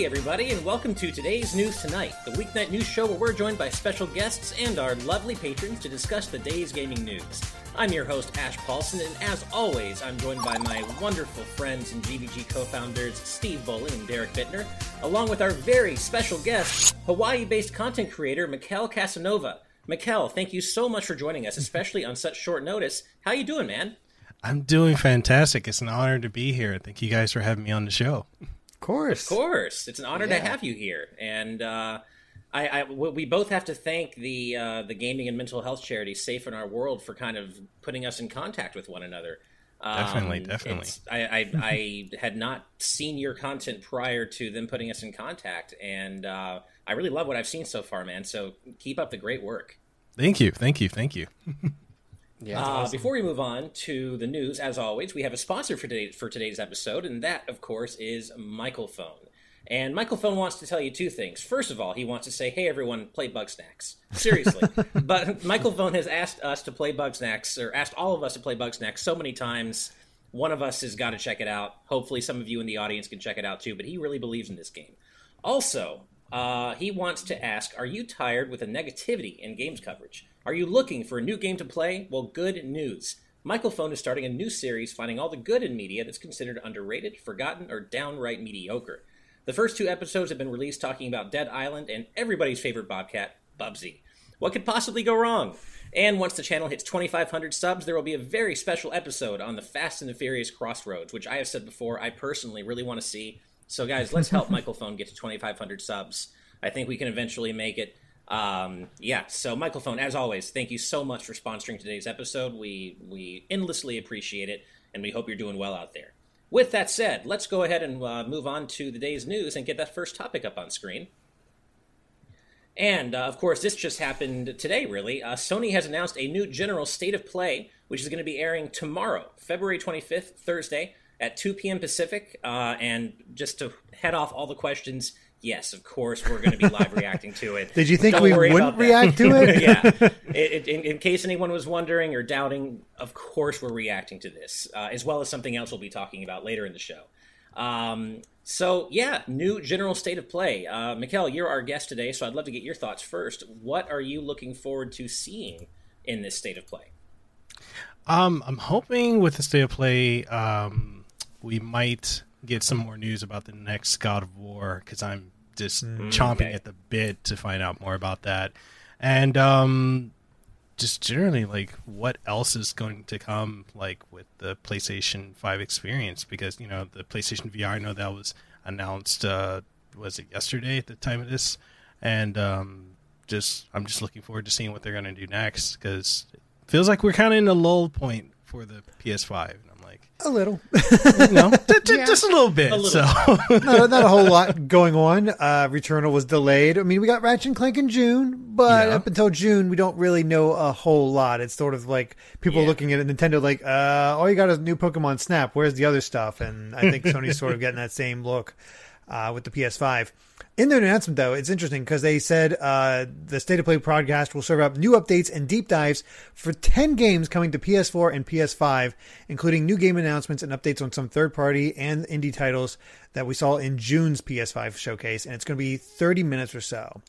Hey, everybody, and welcome to today's News Tonight, the weeknight news show where we're joined by special guests and our lovely patrons to discuss the day's gaming news. I'm your host, Ash Paulson, and as always, I'm joined by my wonderful friends and GVG co founders, Steve Bowling and Derek Bittner, along with our very special guest, Hawaii based content creator, Mikel Casanova. Mikel, thank you so much for joining us, especially on such short notice. How you doing, man? I'm doing fantastic. It's an honor to be here. Thank you guys for having me on the show. Of course. Of course. It's an honor Yeah. to have you here. And uh, I, I, we both have to thank the uh, the gaming and mental health charity Safe in Our World for kind of putting us in contact with one another. Um, Definitely, definitely. I, I, I had not seen your content prior to them putting us in contact, and uh, I really love what I've seen so far, man. So keep up the great work. Thank you. Thank you. Thank you. Yeah, Uh, Before we move on to the news, as always, we have a sponsor for today, for today's episode, and that, of course, is Michael Phone. And Michael Phone wants to tell you two things. First of all, he wants to say, "Hey, everyone, play Bugsnax." Seriously, but Michael Phone has asked us to play Bugsnax, or asked all of us to play Bugsnax so many times. One of us has got to check it out. Hopefully, some of you in the audience can check it out too. But he really believes in this game. Also, uh, he wants to ask Are you tired with the negativity in games coverage? Are you looking for a new game to play? Well, good news. Michael Phone is starting a new series finding all the good in media that's considered underrated, forgotten, or downright mediocre. The first two episodes have been released talking about Dead Island and everybody's favorite bobcat, Bubsy. What could possibly go wrong? And once the channel hits 2,500 subs, there will be a very special episode on the Fast and the Furious Crossroads, which I have said before I personally really want to see. So, guys, let's help Michael Phone get to 2,500 subs. I think we can eventually make it. Um, yeah, so Michael Phone, as always, thank you so much for sponsoring today's episode. We we endlessly appreciate it, and we hope you're doing well out there. With that said, let's go ahead and uh, move on to the day's news and get that first topic up on screen. And uh, of course, this just happened today, really. Uh, Sony has announced a new general state of play, which is going to be airing tomorrow, February 25th, Thursday, at 2 p.m. Pacific. Uh, and just to head off all the questions, yes, of course, we're going to be live reacting to it. Did you think Don't we wouldn't react to it? yeah. It, it, in, in case anyone was wondering or doubting, of course we're reacting to this, uh, as well as something else we'll be talking about later in the show. Um, so yeah, new general state of play. Uh, Mikkel, you're our guest today, so I'd love to get your thoughts first. What are you looking forward to seeing in this state of play? Um, I'm hoping with the state of play, um, we might get some more news about the next God of War because I'm just chomping okay. at the bit to find out more about that, and um, just generally like what else is going to come like with the PlayStation Five experience because you know the PlayStation VR. I know that was announced. Uh, was it yesterday at the time of this? And um, just I'm just looking forward to seeing what they're going to do next because it feels like we're kind of in a lull point for the PS5. And I'm like, A little. you know, ju- ju- just a little bit. A little so not, not a whole lot going on. Uh, Returnal was delayed. I mean, we got Ratchet and Clank in June, but Yeah. up until June, we don't really know a whole lot. It's sort of like people Yeah. looking at Nintendo like, uh, all you got is new Pokemon Snap. Where's the other stuff? And I think Sony's sort of getting that same look uh, with the PS5. In their announcement, though, it's interesting because they said uh, the State of Play podcast will serve up new updates and deep dives for 10 games coming to PS4 and PS5, including new game announcements and updates on some third party and indie titles that we saw in June's PS5 showcase. And it's going to be 30 minutes or so.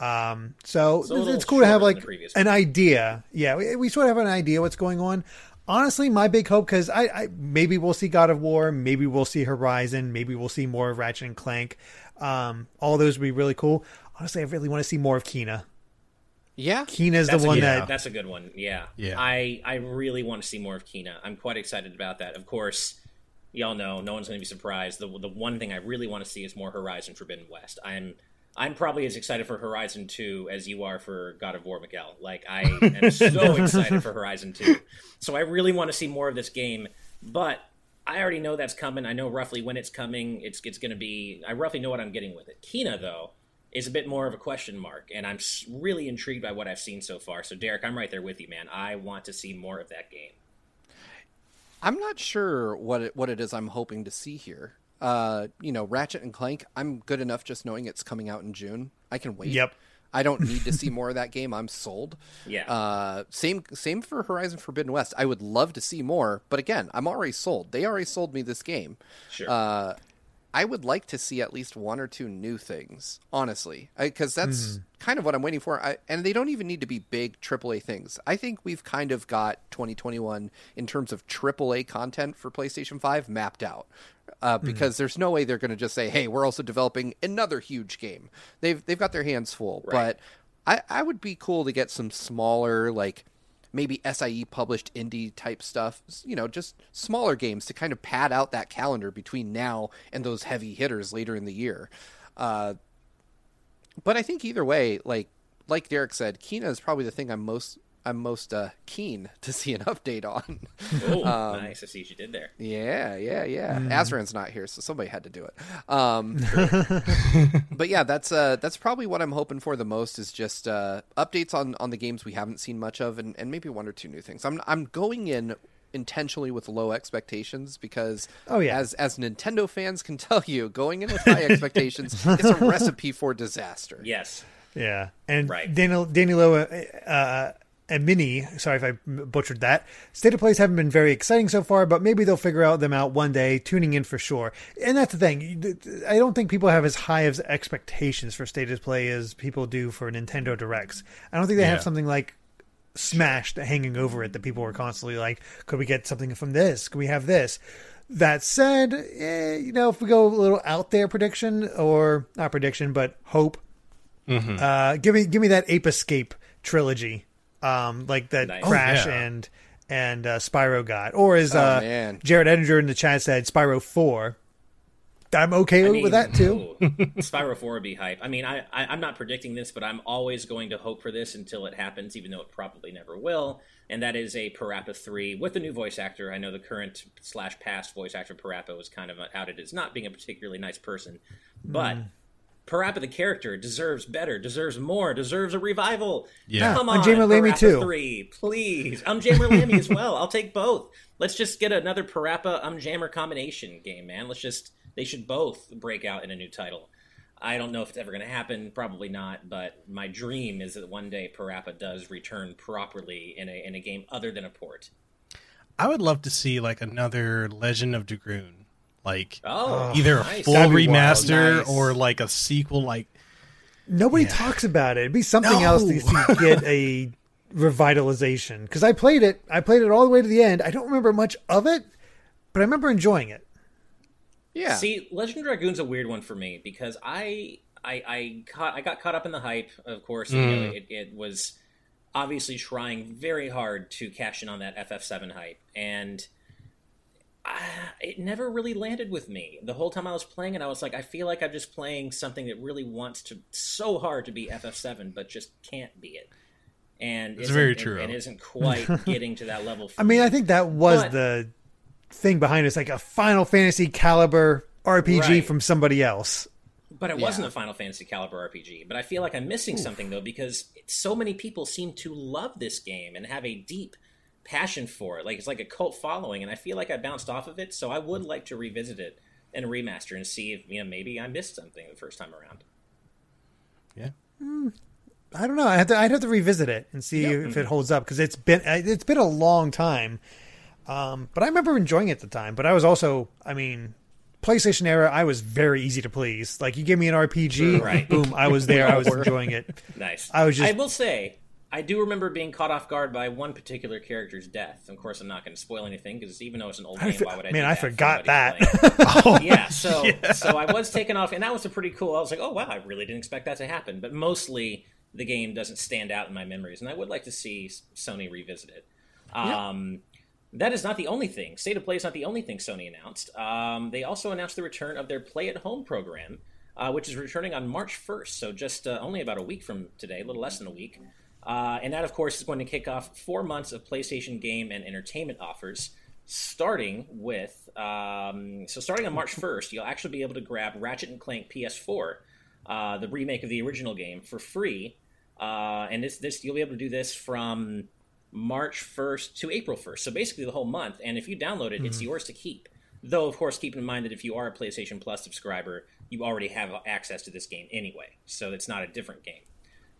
Um, so, So it's cool to have like an idea. Yeah, we, we sort of have an idea what's going on. Honestly, my big hope because I, I maybe we'll see God of War, maybe we'll see Horizon, maybe we'll see more of Ratchet and Clank. Um, all those would be really cool. Honestly, I really want to see more of Kena. yeah. Kena's That's the one good, that that's a good one. Yeah, Yeah. I I really want to see more of Kena. I'm quite excited about that. Of course, y'all know no one's going to be surprised. The the one thing I really want to see is more Horizon Forbidden West. I'm I'm probably as excited for Horizon 2 as you are for God of War, Miguel. Like I am so excited for Horizon 2. So I really want to see more of this game, but I already know that's coming. I know roughly when it's coming. It's it's going to be. I roughly know what I'm getting with it. Kena though is a bit more of a question mark, and I'm really intrigued by what I've seen so far. So Derek, I'm right there with you, man. I want to see more of that game. I'm not sure what it, what it is I'm hoping to see here. Uh, you know, Ratchet and Clank. I'm good enough just knowing it's coming out in June. I can wait. Yep. I don't need to see more of that game. I'm sold. Yeah. Uh, same same for Horizon Forbidden West. I would love to see more, but again, I'm already sold. They already sold me this game. Sure. Uh, I would like to see at least one or two new things, honestly, because that's kind of what I'm waiting for. I, and they don't even need to be big AAA things. I think we've kind of got 2021 in terms of AAA content for PlayStation 5 mapped out. Uh, because there's no way they're going to just say, "Hey, we're also developing another huge game." They've they've got their hands full. Right. But I I would be cool to get some smaller like maybe SIE published indie type stuff, you know, just smaller games to kind of pad out that calendar between now and those heavy hitters later in the year. Uh, but I think either way, like like Derek said, Kena is probably the thing I'm most I'm most uh, keen to see an update on. Oh, Um, nice. I see what you did there. Yeah, yeah, yeah. Azran's not here, so somebody had to do it. Um, but yeah, that's uh, that's probably what I'm hoping for the most is just uh, updates on, on the games we haven't seen much of, and, and maybe one or two new things. I'm I'm going in intentionally with low expectations because Oh, yeah. as as Nintendo fans can tell you, going in with high expectations is a recipe for disaster. Yes. Yeah, and Right. Daniel Danilo uh, and Mini. Sorry if I butchered that. State of plays haven't been very exciting so far, but maybe they'll figure out them out one day. Tuning in for sure, and that's the thing. I don't think people have as high of expectations for state of play as people do for Nintendo Directs. I don't think they have something like smashed hanging over it that people are constantly like, could we get something from this? Could we have this? That said, eh, you know, if we go a little out there prediction or not prediction, but hope, uh, give me give me that Ape Escape trilogy, um, like that Nice. Crash Oh, yeah. and and uh, Spyro got, or as Oh, uh. Jared Edinger in the chat said, Spyro Four. I'm okay I mean, with that too. ooh, Spyro 4 would be hype. I mean, I, I, I'm not predicting this, but I'm always going to hope for this until it happens, even though it probably never will. And that is a Parappa 3 with a new voice actor. I know the current slash past voice actor Parappa was kind of outed as not being a particularly nice person. But Hmm. Parappa the character deserves better, deserves more, deserves a revival. Yeah. Come I'm on, Jammer Lammy Parappa too. 3, please. I'm Jammer Lammy as well. I'll take both. Let's just get another Parappa I'm Jammer combination game, man. Let's just they should both break out in a new title. I don't know if it's ever going to happen. Probably not. But my dream is that one day Parappa does return properly in a in a game other than a port. I would love to see like another Legend of Dragoon, like Oh, either a nice. full That'd be wild. remaster Nice. or like a sequel. Like Nobody Yeah. talks about it. It'd be something No. else to to get a revitalization. Because I played it, I played it all the way to the end. I don't remember much of it, but I remember enjoying it. Yeah. See, Legend of Dragoon's a weird one for me because I I I caught I got caught up in the hype. Of course, you know, mm. it, it was obviously trying very hard to cash in on that FF7 hype, and uh, it never really landed with me. The whole time I was playing it, I was like, I feel like I'm just playing something that really wants to so hard to be FF7, but just can't be it. And It's very true. and isn't quite getting to that level. For I mean, me. I think that was But- the thing behind it. It's like a Final Fantasy caliber RPG Right. from somebody else. But it Yeah. wasn't a Final Fantasy caliber RPG. But I feel like I'm missing something though because so many people seem to love this game and have a deep passion for it. Like it's like a cult following, and I feel like I bounced off of it. So I would like to revisit it and remaster and see if you know maybe I missed something the first time around. yeah, I don't know. I have to, I'd have to revisit it and see if it holds up because it's been it's been a long time. Um, but I remember enjoying it at the time. But I was also, I mean, PlayStation era. I was very easy to please. Like you give me an RPG, Right. boom, I was there. I was enjoying it. Nice. I was just- I will say. I do remember being caught off guard by one particular character's death. Of course, I'm not going to spoil anything because even though it's an old I game, why would I? man, I forgot that. oh, yeah, so so I was taken off, and that was a pretty cool. I was like, oh wow, I really didn't expect that to happen. But mostly, the game doesn't stand out in my memories, and I would like to see Sony revisit it. Um, That is not the only thing. State of Play is not the only thing Sony announced. Um, they also announced the return of their Play at Home program, uh, which is returning on March 1st, so just uh, only about a week from today, a little less than a week. Uh, and that, of course, is going to kick off four months of PlayStation game and entertainment offers, starting with um, so starting on March 1st, you'll actually be able to grab Ratchet and Clank PS4, uh, the remake of the original game, for free. Uh, and this this you'll be able to do this from March 1st to April 1st, so basically the whole month. And if you download it, it's yours to keep. Though, of course, keep in mind that if you are a PlayStation Plus subscriber, you already have access to this game anyway, so it's not a different game.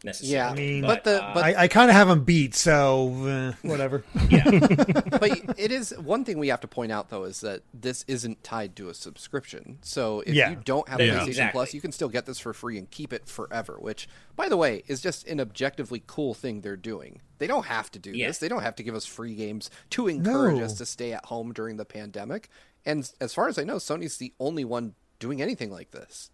Necessarily. Yeah, I mean, but the uh, but I, I kind of have them beat, so uh, whatever. yeah, but it is one thing we have to point out though is that this isn't tied to a subscription. So if Yeah. you don't have Yeah. PlayStation Exactly. Plus, you can still get this for free and keep it forever. Which, by the way, is just an objectively cool thing they're doing. They don't have to do Yeah. this. They don't have to give us free games to encourage No. us to stay at home during the pandemic. And as far as I know, Sony's the only one doing anything like this.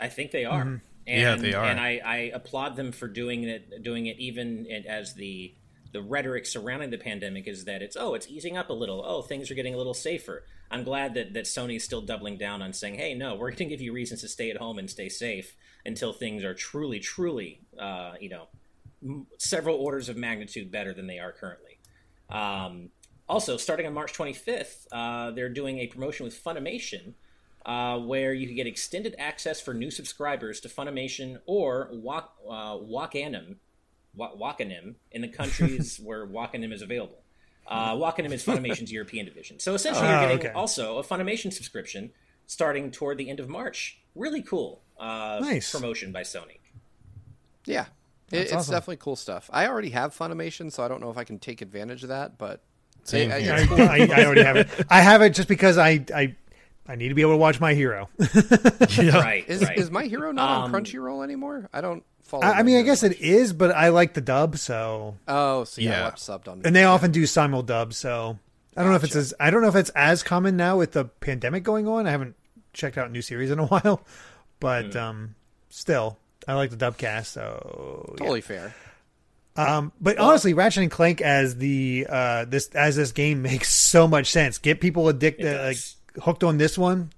I think they are. And, Yeah, they are. And I, I applaud them for doing it. Doing it even as the the rhetoric surrounding the pandemic is that it's oh it's easing up a little. Oh things are getting a little safer. I'm glad that that Sony's still doubling down on saying hey no we're going to give you reasons to stay at home and stay safe until things are truly truly uh, you know m- several orders of magnitude better than they are currently. Um, also, starting on March 25th, uh, they're doing a promotion with Funimation uh, where you can get extended access for new subscribers to Funimation or Wak, uh, Wakanim, Wa- Wakanim in the countries where Wakanim is available. Uh, Wakanim is Funimation's European division. So essentially, Oh, you're getting okay. also a Funimation subscription starting toward the end of March. Really cool uh, Nice. promotion by Sony. Yeah. It, it's awesome. definitely cool stuff. I already have Funimation, so I don't know if I can take advantage of that, but Same I- I- I, I, I already have it. I have it just because I I, I need to be able to watch My Hero. Yeah. Right, Is right. is my hero not Um, on Crunchyroll anymore? I don't follow. I, I mean, I guess much. it is, but I like the dub. So, Oh, so yeah, Yeah. Watch subbed on. and they often do simul dub. So, I don't know if it's as I don't know if it's as common now with the pandemic going on. I haven't checked out new series in a while, but um, still, I like the dub cast. So, yeah. totally fair. Um, but honestly, Ratchet and Clank as the uh, this as this game makes so much sense. Get people addicted, like does. Hooked on this one,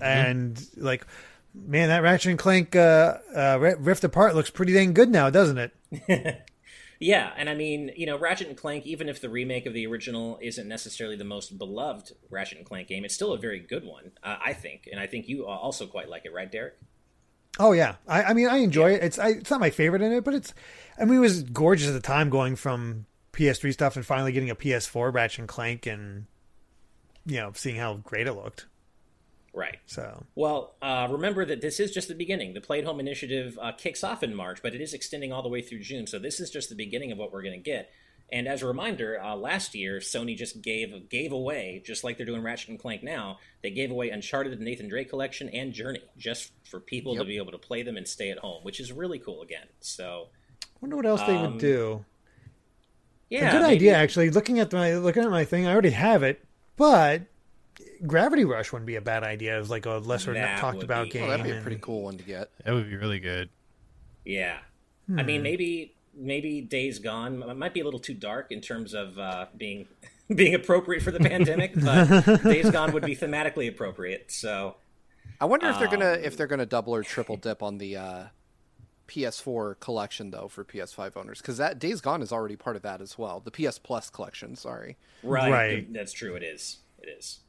and like, man, that Ratchet and Clank uh, uh, Rift Apart looks pretty dang good now, doesn't it? Yeah, and I mean, you know, Ratchet and Clank, even if the remake of the original isn't necessarily the most beloved Ratchet and Clank game, it's still a very good one, uh, I think, and I think you also quite like it, right, Derek? Oh yeah, I, I mean, I enjoy it. It's I, it's not my favorite in it, but it's. I mean, it was gorgeous at the time going from PS3 stuff and finally getting a PS4 Ratchet and Clank, and you know, seeing how great it looked. Right. So Well, uh, remember that this is just the beginning. The Play at Home initiative uh, kicks off in March, but it is extending all the way through June. So this is just the beginning of what we're going to get. And as a reminder, uh, last year Sony just gave gave away, just like they're doing Ratchet and Clank now, they gave away Uncharted, the Nathan Drake collection, and Journey, just for people to be able to play them and stay at home, which is really cool. Again, so I wonder what else they Um, would do. yeah, a good maybe- idea actually looking at my looking at my thing i already have it but gravity rush wouldn't be a bad idea as like a lesser That talked would about be- game Well, that'd be a and- pretty cool one to get. That would be really good. Yeah, I mean maybe maybe Days Gone m- might be a little too dark in terms of uh, being being appropriate for the pandemic, but Days Gone would be thematically appropriate. So I wonder if they're gonna Um, if they're gonna double or triple dip on the uh, PS4 collection though for PS5 owners because that Days Gone is already part of that as well. The PS Plus collection. Sorry. right, Right. that's true. It is. It is.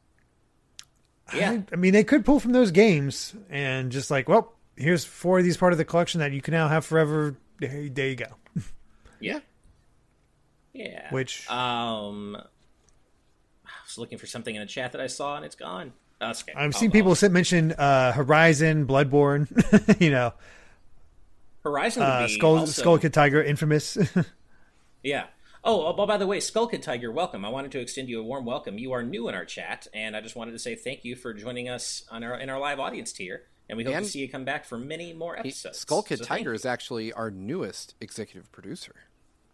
Yeah. I, I mean they could pull from those games and just like well here's four of these part of the collection that you can now have forever there, there you go Yeah. Yeah. Which- um, I was looking for something in a chat that I saw and it's gone. Oh, okay. i've I'll- seen I'll- people sit mention uh horizon bloodborne you know Horizon would uh be skull also, skull kid tiger infamous Yeah. Oh, oh, by the way, Skull Kid Tiger, welcome. I wanted to extend you a warm welcome. You are new in our chat, and I just wanted to say thank you for joining us on our in our live audience here. And we hope And- to see you come back for many more He, episodes. Skull Kid So Tiger is actually our newest executive producer.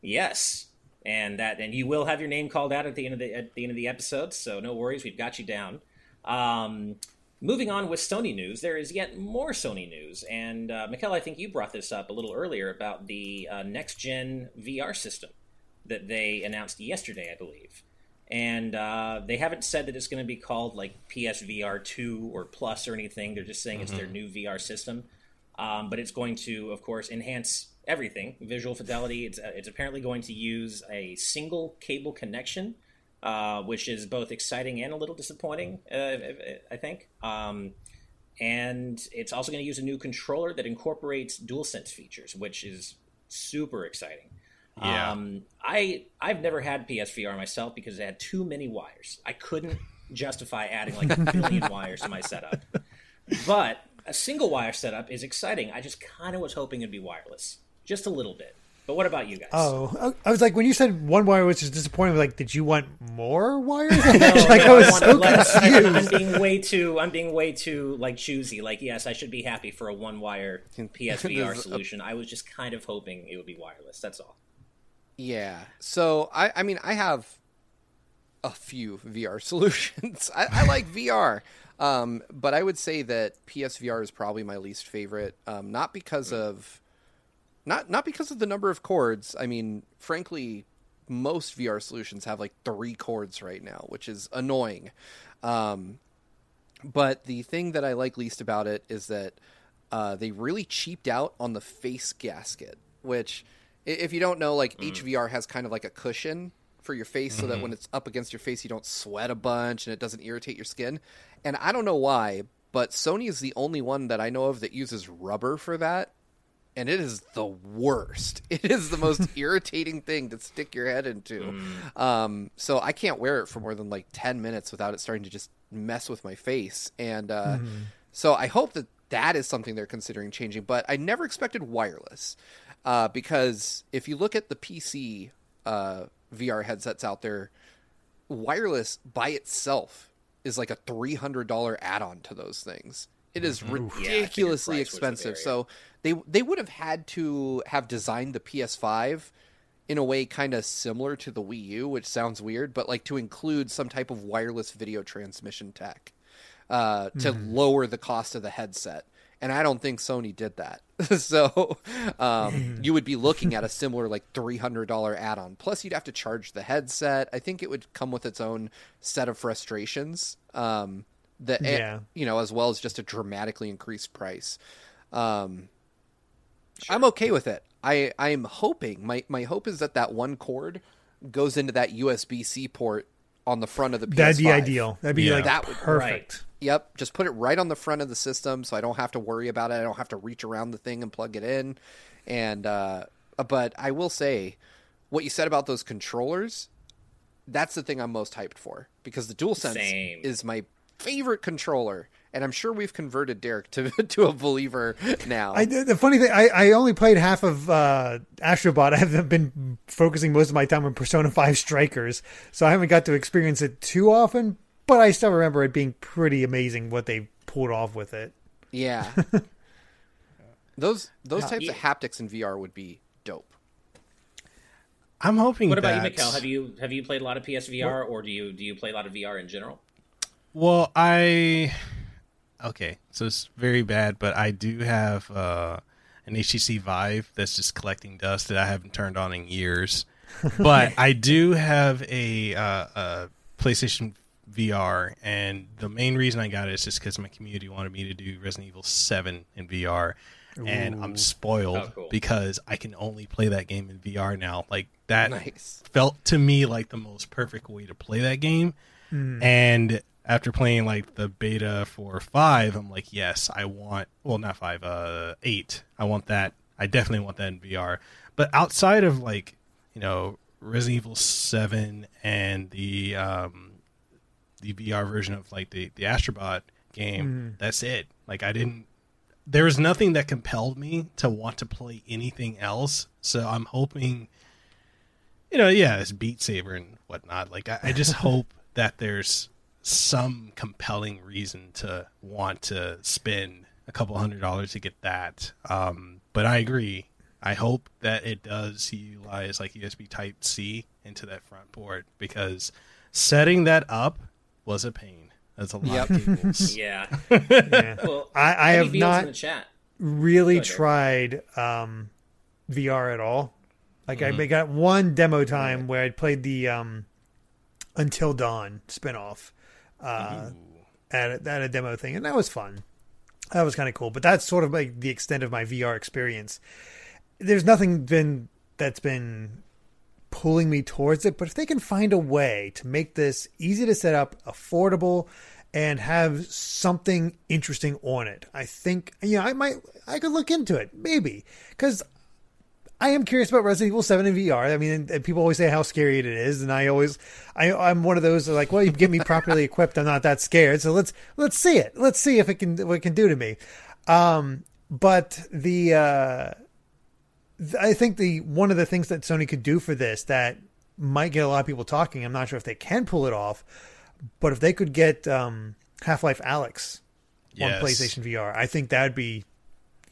Yes, and that and you will have your name called out at the end of the at the end of the episode. So no worries, we've got you down. Um, moving on with Sony news, there is yet more Sony news, and uh, Mikkel, I think you brought this up a little earlier about the uh, next gen VR system that they announced yesterday, I believe. And uh, they haven't said that it's going to be called like PSVR two or plus or anything. They're just saying it's their new VR system. Um, but it's going to, of course, enhance everything visual fidelity. It's, uh, it's apparently going to use a single cable connection, uh, which is both exciting and a little disappointing, uh, I think. Um, and it's also going to use a new controller that incorporates DualSense features, which is super exciting. Yeah. Um, I I've never had PSVR myself because it had too many wires. I couldn't justify adding like a billion wires to my setup. But a single wire setup is exciting. I just kind of was hoping it'd be wireless. just a little bit. But what about you guys? Oh, I was like, when you said one wire was just disappointing, like, did you want more wires? No, like, no, I was want so less. I'm, confused. I'm being way too. I'm being way too like choosy. Like, yes, I should be happy for a one-wire PSVR solution. I was just kind of hoping it would be wireless. That's all. Yeah. So I, I mean, I have a few VR solutions. I, I like VR, um, but I would say that PSVR is probably my least favorite. Um, not because of not not because of the number of cords. I mean, frankly, most VR solutions have like three cords right now, which is annoying. Um, but the thing that I like least about it is that uh, they really cheaped out on the face gasket, which, if you don't know, like HVR has kind of like a cushion for your face so that when it's up against your face, you don't sweat a bunch and it doesn't irritate your skin. And I don't know why, but Sony is the only one that I know of that uses rubber for that. And it is the worst. It is the most irritating thing to stick your head into. Um, so I can't wear it for more than like 10 minutes without it starting to just mess with my face. And uh, so I hope that that is something they're considering changing. But I never expected wireless uh, because if you look at the PC uh, VR headsets out there, wireless by itself is like a $300 add-on to those things. It is Yeah, ridiculously price was the expensive. So they they would have had to have designed the PS5 in a way kind of similar to the Wii U, which sounds weird, but like to include some type of wireless video transmission tech uh, to lower the cost of the headset. And I don't think Sony did that. so um, you would be looking at a similar like three hundred dollar add on. Plus, you'd have to charge the headset. I think it would come with its own set of frustrations. Um, that Yeah. you know, as well as just a dramatically increased price. Um, I'm okay with it. I I'm hoping my my hope is that that one cord goes into that USB C port on the front of the PS5. That'd be ideal. That'd be Yeah. like That would- perfect. Yep, just put it right on the front of the system, so I don't have to worry about it. I don't have to reach around the thing and plug it in. And uh, but I will say, what you said about those controllers, that's the thing I'm most hyped for because the DualSense Same. is my favorite controller, and I'm sure we've converted Derek to to a believer now. I, the funny thing, I, I only played half of uh, Astrobot. I haven't been focusing most of my time on Persona 5 Strikers, so I haven't got to experience it too often, but I still remember it being pretty amazing what they pulled off with it. yeah, those those types Yeah. of haptics in VR would be dope. I'm hoping. What about you, that- Mikkel? Have you have you played a lot of PSVR, or do you do you play a lot of VR in general? Well, I okay, so it's very bad, but I do have uh, an HTC Vive that's just collecting dust that I haven't turned on in years. But I do have a, uh, a PlayStation VR, and the main reason I got it is just because my community wanted me to do Resident Evil Seven in VR, and I'm spoiled Oh, cool. because I can only play that game in VR now. Like that Nice. felt to me like the most perfect way to play that game. And after playing like the beta for five, I'm like, yes, I want. Well, not five, uh, eight. I want that. I definitely want that in VR. But outside of like, you know, Resident Evil Seven and the um, the VR version of like the the Astrobot game, that's it. Like, I didn't. There was nothing that compelled me to want to play anything else. So I'm hoping you know, yeah, it's Beat Saber and whatnot. Like, I, I just hope that there's some compelling reason to want to spend a couple hundred dollars to get that. Um, but I agree. I hope that it does utilize like USB Type C into that front port because setting that up was a pain. That's a lot of cables. Yeah. Yeah. Well, I, I have not in the chat. really tried um, VR at all. Like I got one demo time where I played the um, Until Dawn spinoff uh, at a, at a demo thing, and that was fun. That was kind of cool. But that's sort of like the extent of my VR experience. There's nothing been that's been pulling me towards it. But if they can find a way to make this easy to set up, affordable, and have something interesting on it, I think you know I might I could look into it maybe because I am curious about Resident Evil Seven in VR. I mean, and, and people always say how scary it is, and I always I I'm one of those like, well, you get me properly equipped, I'm not that scared. So let's let's see it. Let's see if it can what it can do to me. Um, but the uh, th- I think the one of the things that Sony could do for this that might get a lot of people talking. I'm not sure if they can pull it off, but if they could get um, Half Life Alyx Yes. on PlayStation VR, I think that'd be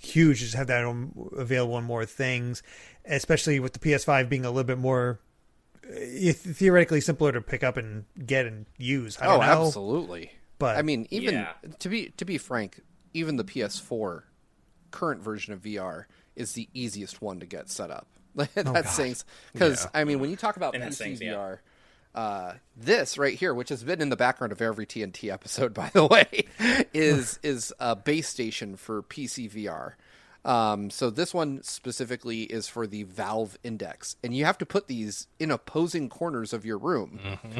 huge. Just have that on, available on more things, especially with the PS5 being a little bit more uh, theoretically simpler to pick up and get and use. I Oh, don't know, absolutely. but I mean, even Yeah. to be to be frank, even the PS4 current version of VR is the easiest one to get set up. that sings because Yeah. I mean, when you talk about And that PC VR. yeah. Uh, this right here, which has been in the background of every TNT episode, by the way, is is a base station for PC VR. Um, so this one specifically is for the Valve Index, and you have to put these in opposing corners of your room,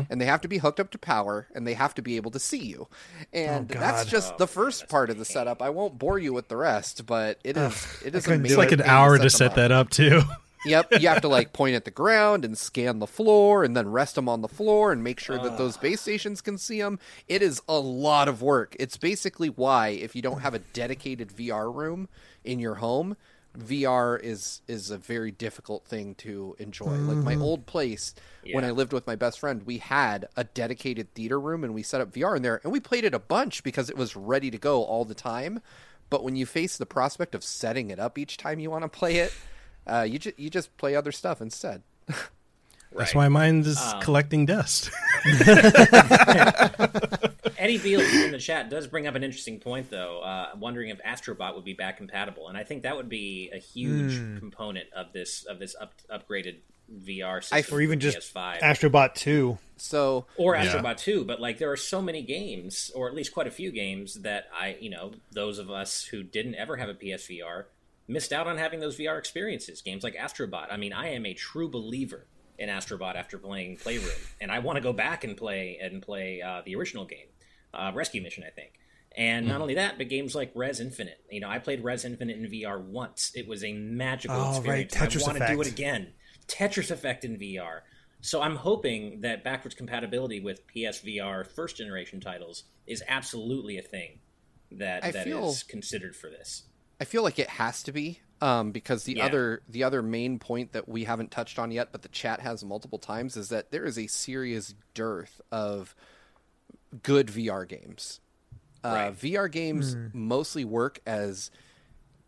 and they have to be hooked up to power, and they have to be able to see you. And Oh, that's just the first part of the setup. I won't bore you with the rest, but it is it is amazing. It's like an hour to them set that up too. Yep, you have to like point at the ground and scan the floor and then rest them on the floor and make sure that those base stations can see them. It is a lot of work. It's basically why if you don't have a dedicated VR room in your home, VR is is a very difficult thing to enjoy. Like my mm-hmm. old place when I lived with my best friend, we had a dedicated theater room and we set up VR in there and we played it a bunch because it was ready to go all the time. But when you face the prospect of setting it up each time you want to play it, uh, you just you just play other stuff instead. That's Right. why mine is Um, collecting dust. Eddie Beals in the chat does bring up an interesting point, though, uh, wondering if Astrobot would be back compatible, and I think that would be a huge Hmm. component of this of this up, upgraded VR system, or even just PS5 Astrobot Two. So or Yeah. Astrobot 2, but like there are so many games, or at least quite a few games that I, you know, those of us who didn't ever have a PSVR missed out on having those VR experiences. Games like Astrobot. I mean, I am a true believer in Astrobot after playing Playroom, and I want to go back and play and play uh, the original game, uh, Rescue Mission, I think. And not only that, but games like Rez Infinite. You know, I played Rez Infinite in VR once. It was a magical Oh, right, experience. and Tetris I want to do it again. Tetris Effect in VR. So I'm hoping that backwards compatibility with PSVR first generation titles is absolutely a thing that I that is feel- considered for this. I feel like it has to be um, because the Yeah. other the other main point that we haven't touched on yet, but the chat has multiple times, is that there is a serious dearth of good VR games. Uh, Right. VR games mostly work as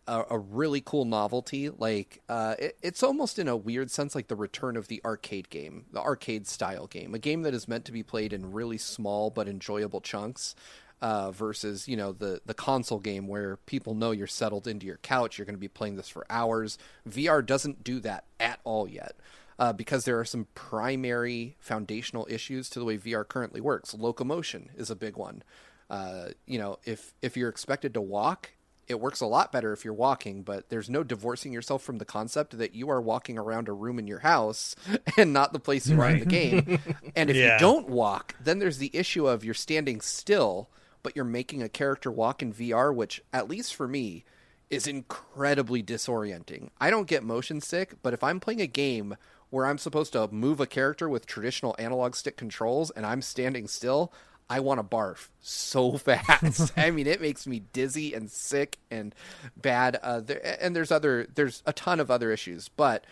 a, a really cool novelty. Like uh, it, it's almost in a weird sense like the return of the arcade game, the arcade style game, a game that is meant to be played in really small but enjoyable chunks. Uh, versus you know the the console game where people know you're settled into your couch, you're going to be playing this for hours. VR doesn't do that at all yet. Uh, because there are some primary foundational issues to the way VR currently works. Locomotion is a big one. Uh, you know, if if you're expected to walk, it works a lot better if you're walking, but there's no divorcing yourself from the concept that you are walking around a room in your house and not the place you are in the game. and if Yeah. you don't walk, then there's the issue of you're standing still, but you're making a character walk in VR, which, at least for me, is incredibly disorienting. I don't get motion sick, but if I'm playing a game where I'm supposed to move a character with traditional analog stick controls and I'm standing still, I want to barf so fast. I mean, it makes me dizzy and sick and bad. Uh, there, and there's other, there's a ton of other issues, but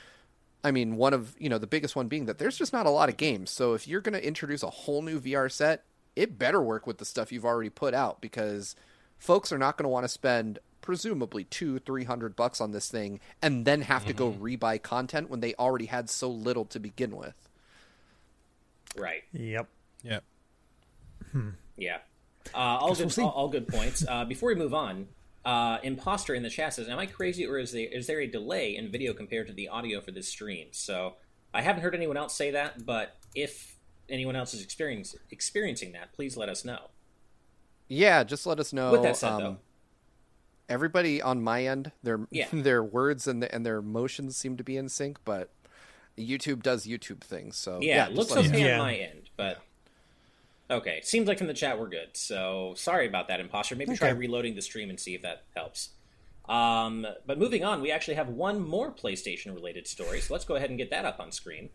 I mean, one of you know the biggest one being that there's just not a lot of games. So if you're going to introduce a whole new VR set, it better work with the stuff you've already put out because folks are not going to want to spend presumably two, three hundred bucks on this thing and then have to go rebuy content when they already had so little to begin with. Right. Yep. yeah. Yeah. Uh, all good. we'll all, all good points. Uh, before we move on, uh, imposter in the chat says, "Am I crazy, or is there is there a delay in video compared to the audio for this stream?" So I haven't heard anyone else say that, but if anyone else is experiencing experiencing that, please let us know. Yeah, just let us know. With that said, um, though, everybody on my end, their Yeah. their words and the, and their motions seem to be in sync, but YouTube does YouTube things. So yeah, yeah, it looks okay know. Yeah. on my end, but okay. Seems like from the chat we're good. So sorry about that, imposter. Maybe try reloading the stream and see if that helps. Um, but moving on, we actually have one more PlayStation related story, so let's go ahead and get that up on screen.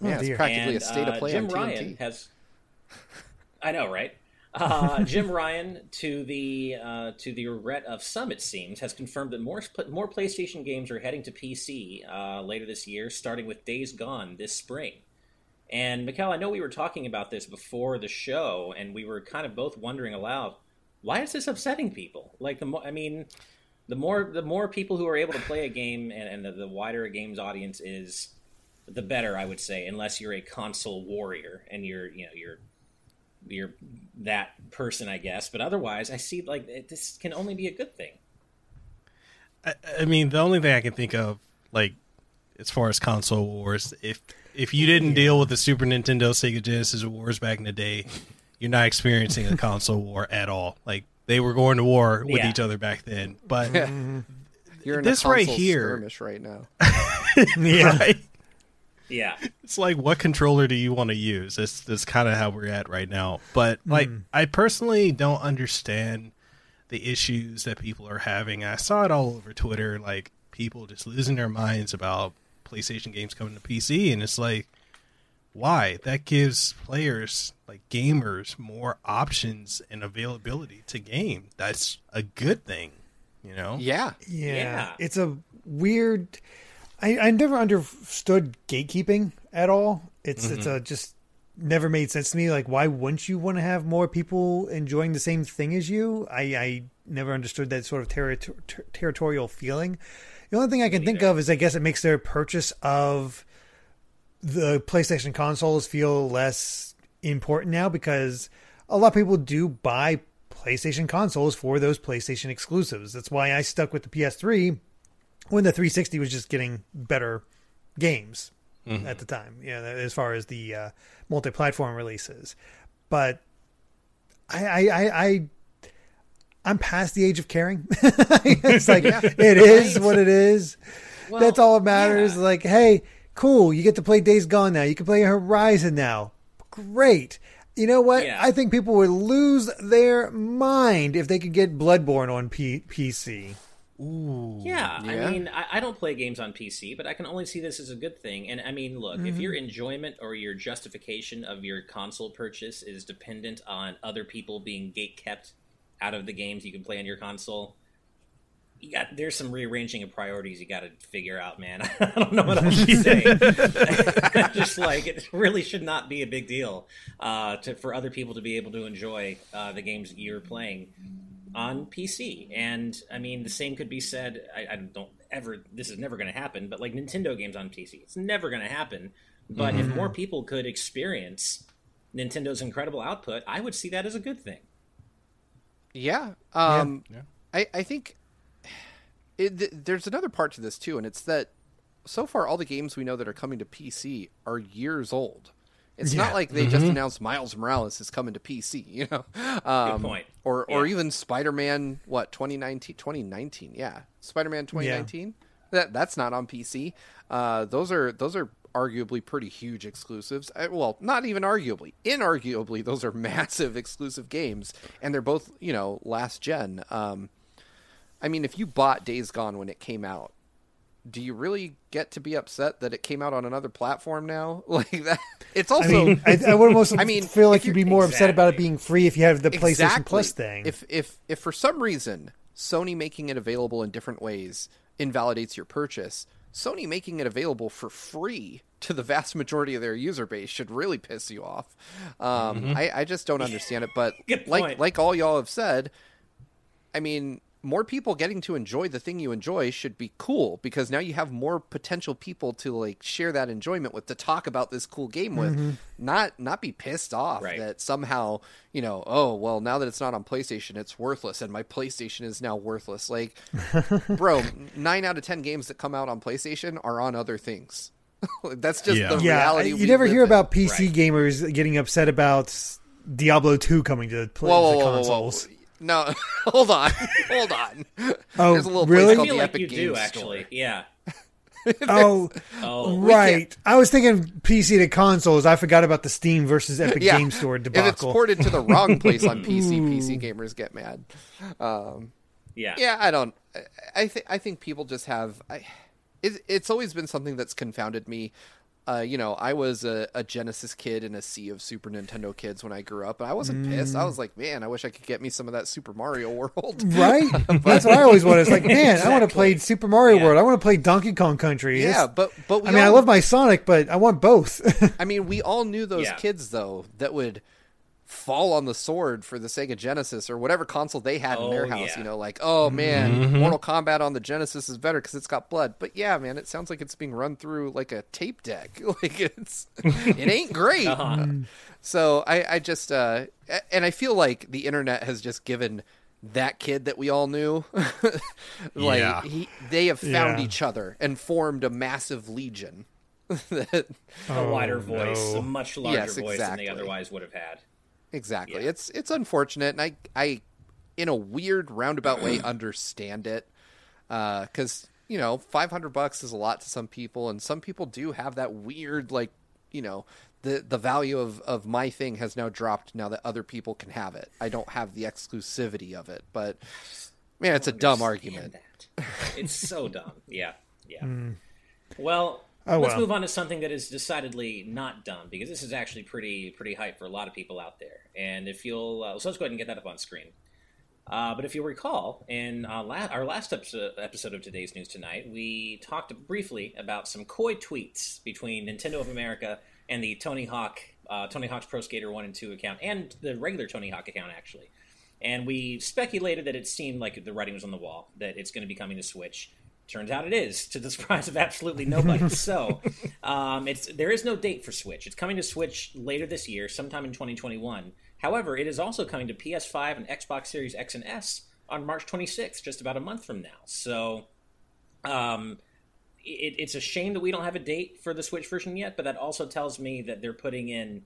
Yeah, it's practically and, a state uh, of play Jim on Ryan TNT. has. I know, right? Uh, Jim Ryan, to the uh, to the regret of some, it seems, has confirmed that more more PlayStation games are heading to PC uh, later this year, starting with Days Gone this spring. And Mikkel, I know we were talking about this before the show, and we were kind of both wondering aloud, why is this upsetting people? Like the more, I mean, the more the more people who are able to play a game, and, and the, the wider a game's audience is, the better, I would say. Unless you're a console warrior and you're you know you're you're that person, I guess. But otherwise, I see like it, this can only be a good thing. I, I mean, the only thing I can think of, like, as far as console wars, if if you didn't deal with the Super Nintendo, Sega Genesis wars back in the day, you're not experiencing a console war at all. Like they were going to war with Yeah. each other back then. But You're in This a right here- skirmish right now. Yeah. right? Yeah, it's like what controller do you want to use? That's that's kind of how we're at right now. But hmm. like i personally don't understand the issues that people are having. I saw it all over twitter like people just losing their minds about playstation games coming to pc and it's like why? That gives players like gamers more options and availability to game. That's a good thing you know? Yeah. Yeah. Yeah. It's a weird I, I never understood gatekeeping at all. It's it's mm-hmm. a just never made sense to me. Like why wouldn't you want to have more people enjoying the same thing as you? I, I never understood that sort of ter- territorial feeling. The only thing I can think of is I guess it makes their purchase of the PlayStation consoles feel less important now because a lot of people do buy PlayStation consoles for those PlayStation exclusives. That's why I stuck with the PS3 when the 360 was just getting better games at the time, yeah, as far as the uh, multi-platform releases. But I, I, I, I I'm past the age of caring. it's like it is what it is. Well, That's all that matters. yeah. Like, hey, cool, you get to play Days Gone now. You can play Horizon now. Great. You know what? Yeah. I think people would lose their mind if they could get Bloodborne on P- PC. Ooh. Yeah, Yeah. I mean, I, I don't play games on PC, but I can only see this as a good thing. And I mean, look, if your enjoyment or your justification of your console purchase is dependent on other people being gate kept out of the games you can play on your console, you got there's some rearranging of priorities you got to figure out, man. I don't know what else to say. Just like it really should not be a big deal uh, to for other people to be able to enjoy uh, the games you're playing on PC. And I mean, the same could be said. I, I don't ever. This is never going to happen. But like Nintendo games on PC, it's never going to happen. But if more people could experience Nintendo's incredible output, I would see that as a good thing. Yeah. Um, Yeah. I, I think it, th- there's another part to this too, and it's that so far all the games we know that are coming to PC are years old. It's Yeah. not like they just announced Miles Morales is coming to PC, you know. Um, point. Or or even Spider-Man what 2019 2019, yeah. Spider-Man 2019. That that's not on PC. Uh, those are those are arguably pretty huge exclusives. Uh, well, not even arguably. Inarguably, those are massive exclusive games, and they're both you know last gen. Um, I mean, if you bought Days Gone when it came out, do you really get to be upset that it came out on another platform now? Like that, it's also. I mean, I, I would almost I mean, feel like you'd be you're- more upset about it being free if you have the PlayStation Exactly. Plus thing. If if if for some reason Sony making it available in different ways invalidates your purchase, Sony making it available for free to the vast majority of their user base should really piss you off. Um, I, I just don't understand it. But like like all y'all have said, I mean, more people getting to enjoy the thing you enjoy should be cool because now you have more potential people to like share that enjoyment with to talk about this cool game with mm-hmm. not not be pissed off Right. that somehow you know oh well now that it's not on playstation it's worthless and my playstation is now worthless like bro nine out of ten games that come out on playstation are on other things that's just Yeah. the yeah, reality you we never live hear in. about PC Right. gamers getting upset about Diablo 2 coming to play whoa, whoa, the whoa, whoa, whoa. consoles. No hold on hold on Oh, there's a little really? place I feel the like Epic you Games do Store. actually. Yeah. Oh, Oh, right. I was thinking PC to consoles. I forgot about the Steam versus Epic yeah. Game Store debacle. If it's ported to the wrong place on PC, PC gamers get mad. Um, yeah. yeah, I don't. I- I think I think people just have. I, it, it's always been something that's confounded me. Uh, you know, I was a, a Genesis kid in a sea of Super Nintendo kids when I grew up, and I wasn't pissed. I was like, man, I wish I could get me some of that Super Mario World. Right? That's what I always wanted. It's like, man, I want to play Super Mario Yeah. World. I want to play Donkey Kong Country. yeah, It's- but but we I mean, I love my Sonic, but I want both. I mean, we all knew those Yeah. kids though that would fall on the sword for the Sega Genesis or whatever console they had in their Oh, house. yeah. You know, like, oh man, Mortal Kombat on the Genesis is better because it's got blood. But yeah, man, it sounds like it's being run through like a tape deck. like it's, it ain't great. Uh-huh. So I, I just, uh, and I feel like the internet has just given that kid that we all knew, like Yeah. he, they have found Yeah. each other and formed a massive legion. that a wider Oh, voice, no. a much larger Yes, voice than they otherwise would have had. Exactly. Yeah. It's it's unfortunate, and I I in a weird roundabout way understand it uh, because you know five hundred bucks is a lot to some people, and some people do have that weird like you know the the value of of my thing has now dropped now that other people can have it. I don't have the exclusivity of it, but man, it's a dumb argument. that. It's so dumb. Yeah, yeah. Mm. Well, Oh, let's well. move on to something that is decidedly not dumb because this is actually pretty pretty hype for a lot of people out there. And if you'll, uh, so let's go ahead and get that up on screen. Uh, but if you'll recall, in uh, la- our last episode, episode of today's news tonight, we talked briefly about some coy tweets between Nintendo of America and the Tony Hawk, uh, Tony Hawk's Pro Skater One and Two account, and the regular Tony Hawk account actually. And we speculated that it seemed like the writing was on the wall that it's going to be coming to Switch. Turns out it is, to the surprise of absolutely nobody. so, um, it's there is no date for Switch. It's coming to Switch later this year, sometime in 2021. However, it is also coming to PS5 and Xbox Series X and S on March 26th, just about a month from now. So, um, it, it's a shame that we don't have a date for the Switch version yet, but that also tells me that they're putting in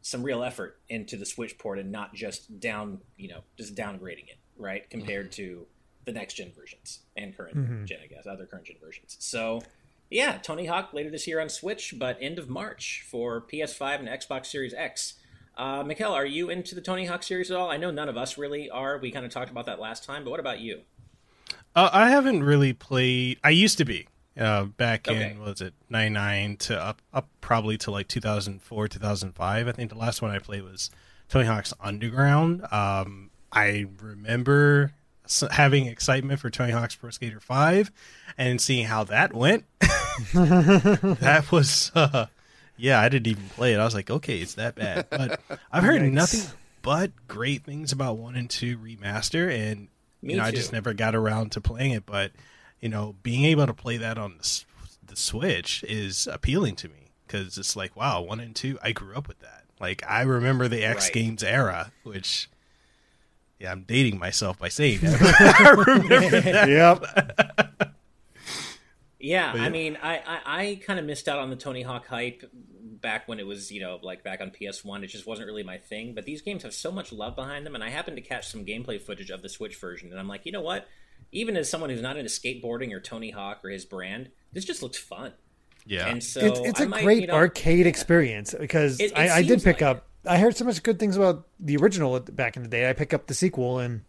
some real effort into the Switch port and not just down, you know, just downgrading it, right? Compared to the next gen versions and current gen, I guess, other current gen versions. So, yeah, Tony Hawk later this year on Switch, but end of March for PS5 and Xbox Series X. Uh, Mikkel, are you into the Tony Hawk series at all? I know none of us really are. We kind of talked about that last time, but what about you? Uh, I haven't really played. I used to be uh, back Okay. in what was it ninety nine to up up probably to like two thousand four two thousand five. I think the last one I played was Tony Hawk's Underground. Um, I remember having excitement for Tony Hawk's Pro Skater five and seeing how that went. that was uh, yeah. I didn't even play it. I was like, okay, it's that bad. But I've heard Yikes. nothing but great things about one and two remaster and Me you know, I just never got around to playing it, but you know, being able to play that on the, the Switch is appealing to me because it's like, wow, one and two, I grew up with that. Like, I remember the X Right. Games era, which, yeah, I'm dating myself by saying that. I remember that. yep. Yeah, yeah. I mean, I, I, I kind of missed out on the Tony Hawk hype back when it was, you know, like back on PS1. It just wasn't really my thing. But these games have so much love behind them, and I happened to catch some gameplay footage of the Switch version, and I'm like, you know what? Even as someone who's not into skateboarding or Tony Hawk or his brand, this just looks fun. Yeah. And so it's it's I a might, great you know, arcade experience because It- it I, I did pick like up. I heard so much good things about the original back in the day. I picked up the sequel and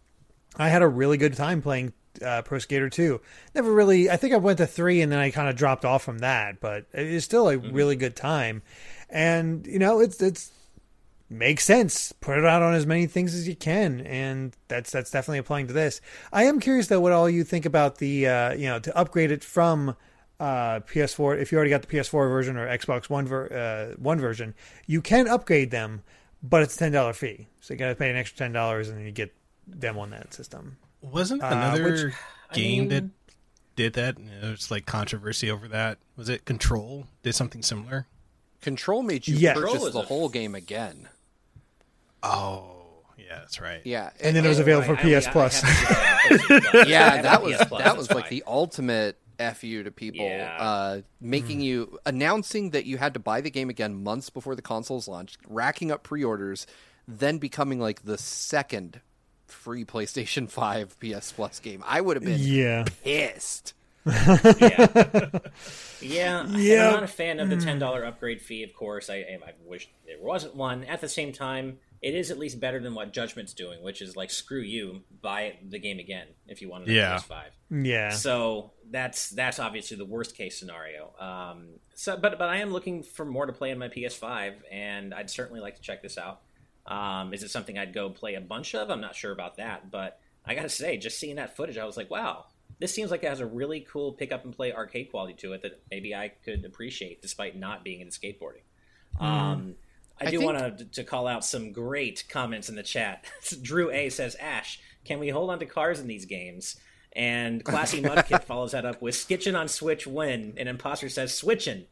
I had a really good time playing uh, Pro Skater 2. Never really. I think I went to three and then I kind of dropped off from that, but it's still a Mm-hmm. really good time. And you know, it's it's makes sense. Put it out on as many things as you can, and that's that's definitely applying to this. I am curious though what all you think about the uh, you know to upgrade it from uh, PS4. If you already got the PS4 version or Xbox One ver- uh, one version, you can upgrade them, but it's a ten dollar fee. So you got to pay an extra ten dollars, and then you get them on that system. Wasn't Uh, another which- game that mean- did that? and There's like controversy over that. Was it Control? Did something similar? Control made you Yeah. purchase Control the a- whole game again. Oh, yeah, that's right. Yeah, And then it was available Right, for I PS I Plus. haven't used it on PlayStation Plus. I yeah, that was on that was like the ultimate fu to people. Yeah. Uh, making you announcing that you had to buy the game again months before the console's launch, racking up pre-orders, then becoming like the second free PlayStation Five PS Plus game. I would have been Yeah, pissed. yeah, yeah. Yeah. I'm not a fan of the ten dollar upgrade fee. Of course, I I wish there wasn't one. At the same time, it is at least better than what Judgment's doing, which is like screw you, buy the game again if you want to on Yeah. PS5. Yeah. So that's that's obviously the worst case scenario. Um, so, but but I am looking for more to play on my PS5, and I'd certainly like to check this out. Um, is it something I'd go play a bunch of? I'm not sure about that, but I gotta say, just seeing that footage, I was like, wow, this seems like it has a really cool pick up and play arcade quality to it that maybe I could appreciate despite not being into skateboarding. Um, I I do think- want to to call out some great comments in the chat. Drew A says, "Ash, can we hold on to cars in these games?" And Classy Mudkit follows that up with "Skitchin' on Switch when," and Imposter says "Switchin'."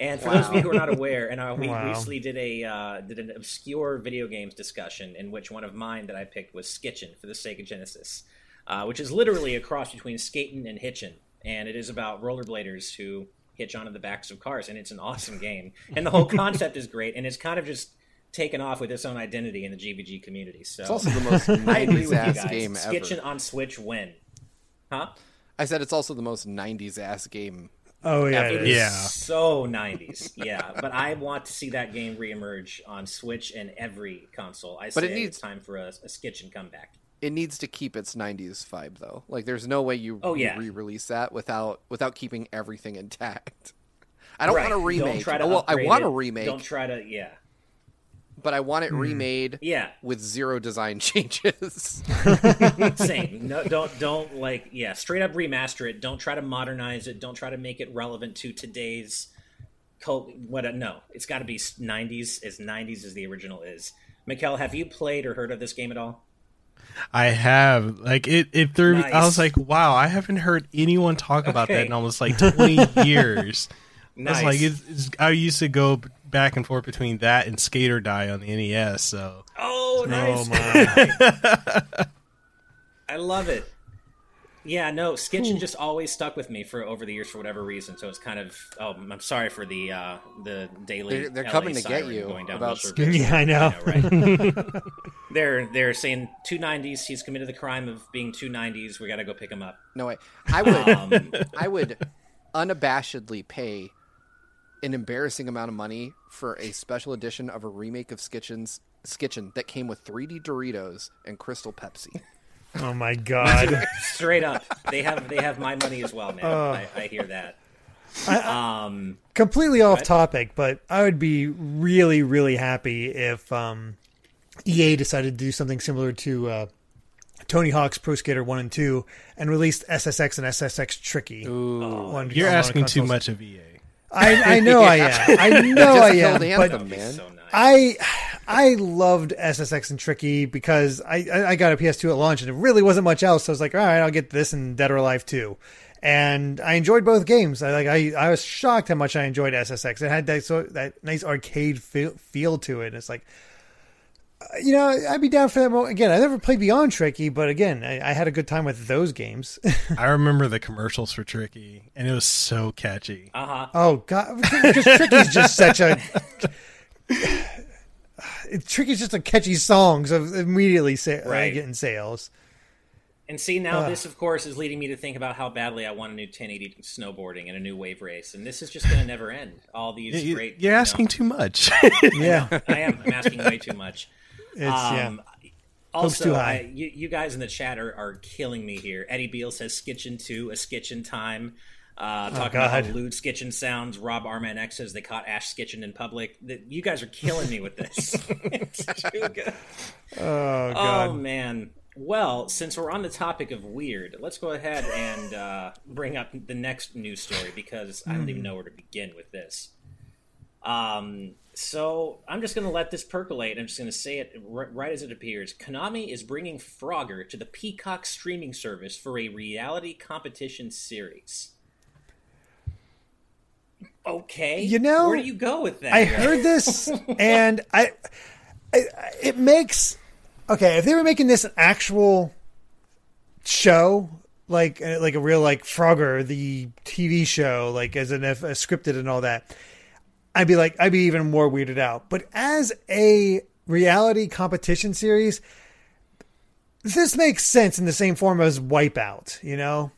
And for those of you who are not aware, and uh, we Wow. recently did a uh, did an obscure video games discussion in which one of mine that I picked was Skitchin for the Sega Genesis, uh, which is literally a cross between skating and hitchin', and it is about rollerbladers who hitch onto the backs of cars, and it's an awesome game, and the whole concept is great, and it's kind of just taken off with its own identity in the GVG community. So It's also the most I 90s ass game ever. Skitchin' on Switch win, huh? I said it's also the most 90s ass game. oh yeah. Ever. it is. Yeah. So 90s, yeah. But I want to see that game reemerge on Switch and every console. I say it needs- it's time for a, a Skitchin comeback. It needs to keep its 90s vibe though. Like there's no way you Oh, yeah. re-release that without without keeping everything intact. I don't Right. want a remake. Don't try to Oh, well, I upgrade want a it. remake, Don't try to, yeah, but I want it hmm. remade yeah. with zero design changes. Same. No, don't don't like yeah. Straight up remaster it. Don't try to modernize it. Don't try to make it relevant to today's cult. What? No, it's got to be '90s as '90s as the original is. Mikkel, have you played or heard of this game at all? I have like it. It threw. me I was like, wow, I haven't heard anyone talk about Okay. that in almost like twenty years. I Nice. was like, it's, it's, I used to go back and forth between that and Skate or Die on the NES. So oh, oh nice. Oh my. I love it. Yeah, no, Skitchin just always stuck with me for over the years for whatever reason. So it's kind of oh, I'm sorry for the uh, the daily. They're- they're LA coming to get you going down about Wilshire Skitchin. Bridge. Yeah, I know. right? they're they're saying two nineties. He's committed the crime of being two nineties. We got to go pick him up. no way. I would Um, I would unabashedly pay an embarrassing amount of money for a special edition of a remake of Skitchin's Skitchin that came with 3D Doritos and Crystal Pepsi. Oh my god. straight up, they have they have my money as well, man. I, I hear that. Um, completely off Right. topic, but I would be really, really happy if um, EA decided to do something similar to uh, Tony Hawk's Pro Skater One and Two and released SSX and SSX Tricky. on- you're on asking too much of EA. I, I know I am. I know I Just am. killed But man. so nice. I I loved SSX and Tricky because I I I got a PS2 at launch and it really wasn't much else. So I was like, all right, I'll get this and Dead or Alive 2. And I enjoyed both games. I like I, I was shocked how much I enjoyed SSX. It had that so that nice arcade feel, feel to it. It's like uh, you know, I'd be down for that. Mo- again, I never played Beyond Tricky, but again, I, I had a good time with those games. I remember the commercials for Tricky, and it was so catchy. Uh huh. oh god, because Tricky's just such a Tricky's just a catchy song, so immediately sa- uh, getting sales. And see now, this of course is leading me to think about how badly I want a new 1080 snowboarding and a new wave race, and this is just going to never end. All these You- great. You're you know- asking too much. Yeah, I am. I'm asking way too much. it's yeah. Um, Also, too high. I, you, you guys in the chat are, are killing me here. Eddie Beal says Skitchin 2, a Skitchin time. Uh, talking about how Oh, God. lewd Skitchin sounds. Rob Arman X says they caught Ash Skitchin in public. You guys are killing me with this. it's too good. Oh Oh man. Well, since we're on the topic of weird, let's go ahead and uh, bring up the next news story because I don't even know where to begin with this. Um, so I'm just going to let this percolate. I'm just going to say it r- right as it appears. Konami is bringing Frogger to the Peacock streaming service for a reality competition series. Okay, You know, where do you go with that? I heard this, and I, I, it makes okay if they were making this an actual show, like uh, like a real like Frogger, the TV show, like as an if, uh, scripted and all that, I'd be like I'd be even more weirded out. But as a reality competition series, this makes sense in the same form as Wipeout. You know,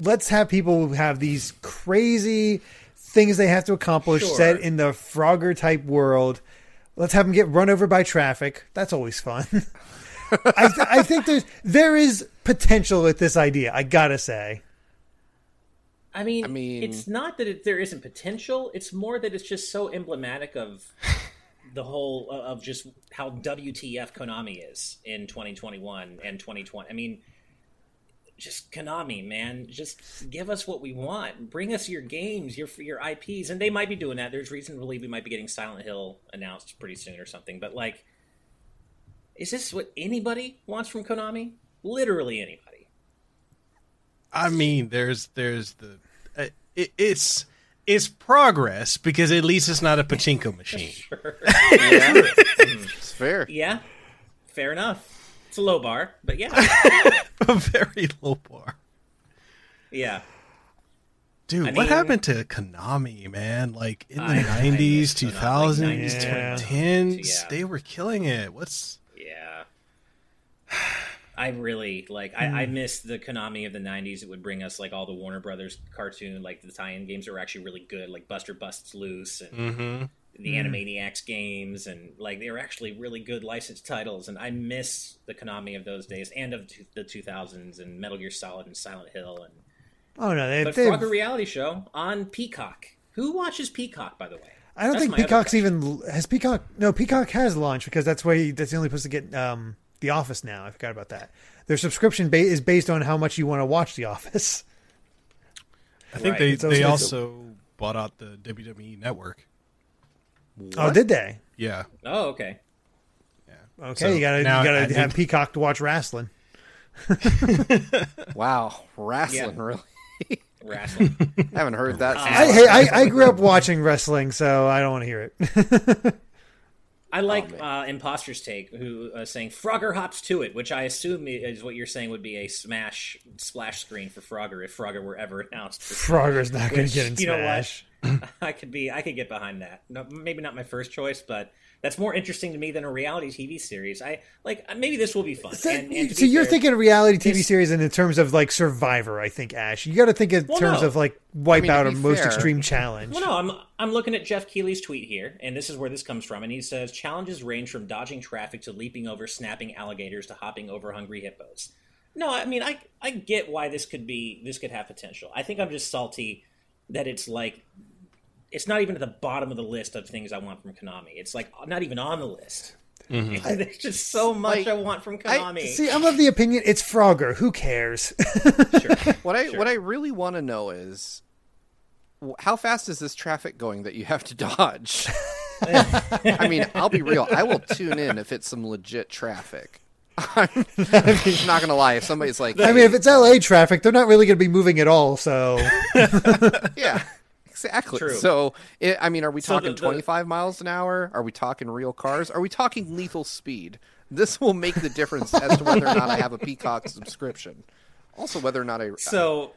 let's have people have these crazy things they have to accomplish Sure. set in the Frogger type world Let's have them get run over by traffic. That's always fun. I, th- I think there's there is potential with this idea. I gotta say. I mean, I mean- it's not that it, there isn't potential. It's more that it's just so emblematic of the whole of just how WTF Konami is in 2021 and 2020. I mean, just Konami, man, just give us what we want. Bring us your games, your your IPs, and they might be doing that. There's reason to believe we might be getting Silent Hill announced pretty soon or something. But like, is this what anybody wants from Konami? Literally anybody. I mean, there's there's the uh, it, it's it's progress because at least it's not a pachinko machine. Yeah, it's fair. Yeah, fair enough. It's a low bar, but yeah, a very low bar. yeah. Dude, I what mean- happened to Konami, man? Like in the I- I nineties, miss two like 90s, Yeah. tens, Yeah. they were killing it. What's Yeah. I really like I, I miss the Konami of the nineties. It would bring us like all the Warner Brothers cartoon, like the tie-in games that were actually really good, like Buster Busts Loose and mm-hmm. The Animaniacs games, and like they were actually really good licensed titles. And I miss the Konami of those days and of the two thousands and Metal Gear Solid and Silent Hill. And Oh no, they, but they Frogger reality show on Peacock. Who watches Peacock, by the way? I don't That's think Peacock's even has Peacock. No, Peacock has launched because that's why that's the only place to get um, The Office now. I forgot about that. Their subscription ba- is based on how much you want to watch The Office. I think Right. they they also- also bought out the WWE network. Oh, did they? Yeah. Oh, okay. Yeah. Okay, So you gotta you gotta think- have Peacock to watch wrestling. Wow, wrestling Yeah. really. Wrestling. I haven't heard that. since I, hey, I, I grew up watching wrestling, so I don't want to hear it. I like man. uh, Imposter's take, who uh, saying Frogger hops to it, which I assume is what you're saying would be a smash splash screen for Frogger if Frogger were ever announced. For Frogger's not going to get in you know Smash. What? I could be, I could get behind that. No, maybe not my first choice, but that's more interesting to me than a reality TV series. I like maybe this will be fun. So, and, and so you're fair, thinking a reality TV this- series in terms of like Survivor, I think, Ash. You got to think in Well, terms no. of like wipe mean, to out a most extreme challenge. Well, no, I'm I'm looking at Geoff Keighley's tweet here, and this is where this comes from. And he says challenges range from dodging traffic to leaping over snapping alligators to hopping over hungry hippos. No, I mean I I get why this could be this could have potential. I think I'm just salty that it's like it's not even at the bottom of the list of things I want from Konami. It's like not even on the list. Mm-hmm. There's just so much Like, I want from I- Konami. See, I'm of the opinion it's Frogger. Who cares? What I Sure. what I really want to know is how fast is this traffic going that you have to dodge? I mean, I'll be real. I will tune in if it's some legit traffic. I'm not gonna lie. If somebody's like, I mean, if it's LA traffic, they're not really going to be moving at all. So yeah, exactly. True. So, it, I mean, are we So talking the- the- 25 miles an hour? Are we talking real cars? Are we talking lethal speed? This will make the difference as to whether or not I have a Peacock subscription. Also, whether or not I. so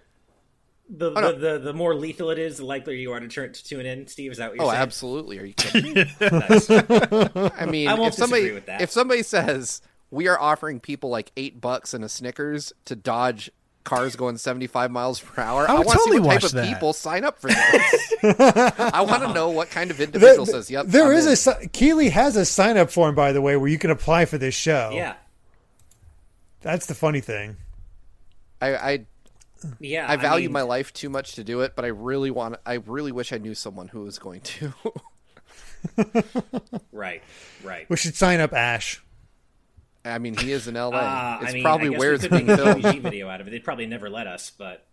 the, oh, no. the, the the more lethal it is, the likelier you are to turn to tune in. Steve, is that what you're Oh, saying? absolutely. Are you kidding me? Nice. I mean, I won't if somebody with that. if somebody says we are offering people like eight bucks and a Snickers to dodge cars going seventy five miles per hour, I I, want to totally see what type of that. people sign up for this. I want to know what kind of individual says, "Yep." there I'm is in." a si- Keighley has a sign up form, by the way, where you can apply for this show. Yeah. that's the funny thing. I, I Yeah, I value mean, my life too much to do it, but I really want. I really wish I knew someone who was going to. right, right. We should sign up Ash. I mean, he is in L.A. Uh, it's I mean, probably where it's being filmed. Video out of it. They'd probably never let us, but.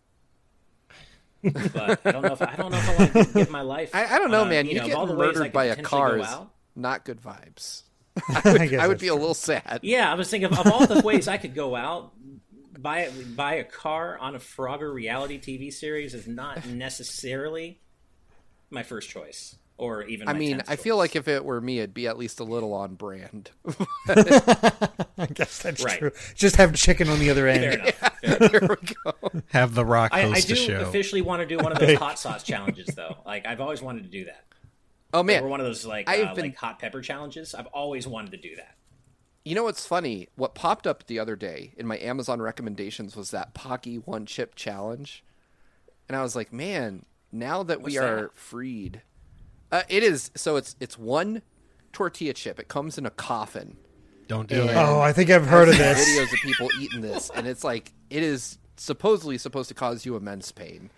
But I don't know if I don't know if I want to give my life. I, I don't know, man. You, You, know, get murdered by a car out. Not good vibes. I, guess I would be a little sad. Yeah, I was thinking of, of all the ways I could go out. Buy buy a car on a Frogger reality TV series is not necessarily my first choice, or even. I my mean, 10th I feel like if it were me, it'd be at least a little on brand. I guess that's Right. true. Just have chicken on the other Fair end. enough. Fair there we go. Have the Rock I, I host do a show. officially want to do one of those hot sauce challenges, though. Like I've always wanted to do that. Oh man, or man, one of those like I've uh, been- like hot pepper challenges. I've always wanted to do that. you know what's funny? What popped up the other day in my Amazon recommendations was that Paqui One Chip Challenge, and I was like, man, now that we What's are that? freed, uh, it is so it's it's one tortilla chip. It comes in a coffin. Don't do it. Oh, I think I've heard of this. Videos of people eating this, and it's like it is supposedly supposed to cause you immense pain.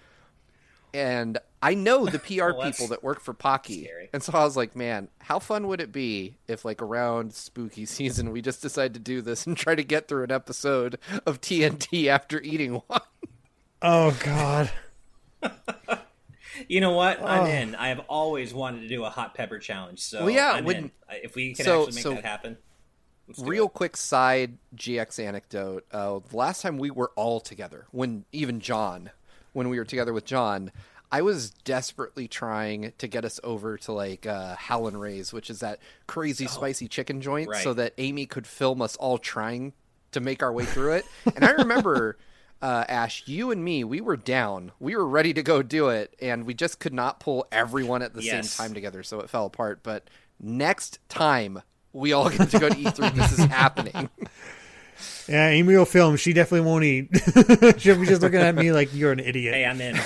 And I know the PR Well, people that work for Paqui, scary. and so I was like, man, how fun would it be if, like, around spooky season, we just decide to do this and try to get through an episode of TNT after eating one? Oh God. You know what? I'm Oh. in. I have always wanted to do a hot pepper challenge. So Well, yeah, in. If we can so- actually make so- that happen. Real it. quick side GX anecdote. Uh, the last time we were all together, when even John, when we were together with John, I was desperately trying to get us over to like uh, Howlin' Ray's, which is that crazy spicy chicken joint, so that Amy could film us all trying to make our way through it. and I remember. Uh, Ash, you and me, we were down. We were ready to go do it, and we just could not pull everyone at the Yes. same time together, so it fell apart. But next time we all get to go to E3, this is happening. Yeah, Amy will film. She definitely won't eat. She'll be just looking at me like you're an idiot. Hey, I'm in.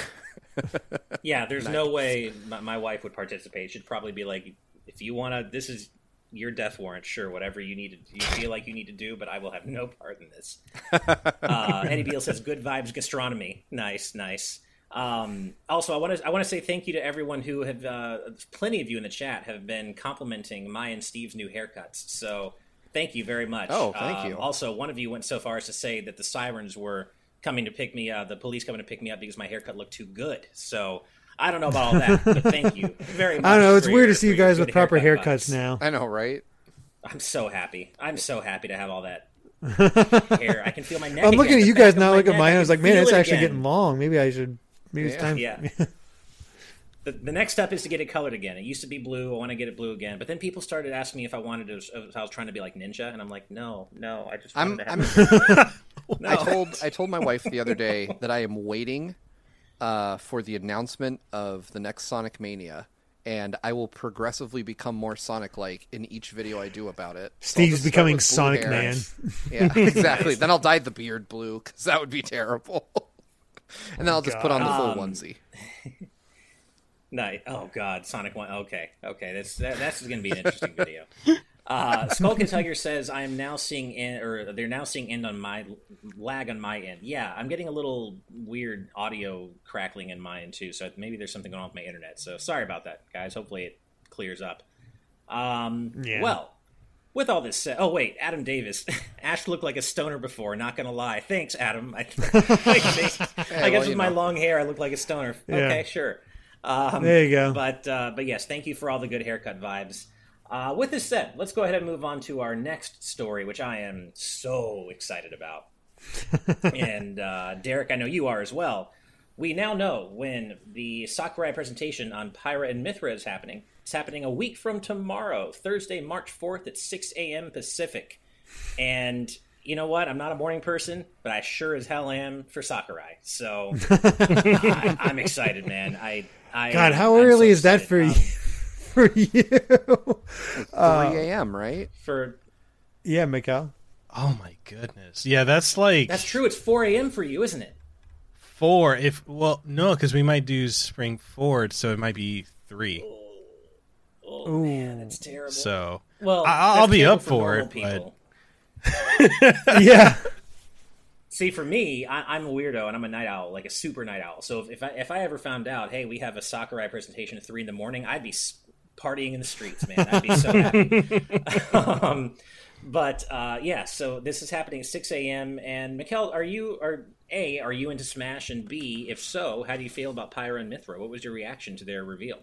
yeah, there's no way my, my wife would participate. She'd probably be like, if you want to, this is your death warrant. Sure, whatever you need to, you feel like you need to do, but I will have no part in this. Uh, Eddie Beal says, "Good vibes gastronomy." Nice, nice. Um, also, I want to I want to say thank you to everyone who have uh, plenty of you in the chat have been complimenting my and Steve's new haircuts. So thank you very much. Oh, thank Um, you. Also, one of you went so far as to say that the sirens were coming to pick me, uh, the police coming to pick me up because my haircut looked too good. So I don't know about all that, but thank you very much. I don't know. It's weird your- to see you guys with proper haircut haircuts vibes. now. I know, right? I'm so happy. I'm so happy to have all that hair. I can feel my neck. I'm looking again, at you guys now. my Look at mine. I was like, man, it's it actually again. getting long. Maybe I should. Maybe it's time. Yeah. The, the next step is to get it colored again. It used to be blue. I want to get it blue again. But then people started asking me if I wanted to, if I was trying to be like Ninja, and I'm like, no, no. I just I'm, wanted to I'm, have no. I told I told my wife the other day that I am waiting uh, for the announcement of the next Sonic Mania, and I will progressively become more Sonic-like in each video I do about it. So Steve's just becoming Sonic hair. Man. Yeah, exactly. then I'll dye the beard blue because that would be terrible. and then I'll just put on the full Um, onesie. Night. Oh God, Sonic One. Okay, okay. That's that, that's going to be an interesting video. Uh, Skulk and Tiger says I am now seeing in, or they're now seeing end on my lag on my end. Yeah, I'm getting a little weird audio crackling in mine too. So maybe there's something going on with my internet. So sorry about that, guys. Hopefully it clears up. Um, Yeah. Well, with all this said, oh wait, Adam Davis, Ash looked like a stoner before. Not gonna lie. Thanks, Adam. I, I, guess well, with my know. long hair, I look like a stoner. Yeah. Okay, sure. Um, There you go. But uh, but yes, thank you for all the good haircut vibes. Uh, with this said, let's go ahead and move on to our next story, which I am so excited about. and uh, Derek, I know you are as well. We now know when the Sakurai presentation on Pyra and Mythra is happening. It's happening a week from tomorrow, Thursday, March 4th at 6 a.m. Pacific. And you know what? I'm not a morning person, but I sure as hell am for Sakurai. So I, I'm excited, man. I, I God, how I'm early so is that for Um, you? For you? 3 uh, a.m. Right? for yeah, Mikhail. Oh my goodness. Yeah, that's like that's true. It's 4 a.m. for you, isn't it? four. If well, no, because we might do spring forward, so it might be three. Oh man, that's terrible. So well, I- I'll be up for normal it, but- Yeah. See, for me, I, I'm a weirdo and I'm a night owl, like a super night owl. So if, if I if I ever found out, hey, we have a Sakurai presentation at three in the morning, I'd be s- partying in the streets, man. I'd be so happy. um, but uh, yeah, so this is happening at six a.m. And Mikkel, are you are a are you into Smash? And B, if so, how do you feel about Pyra and Mythra? What was your reaction to their reveal?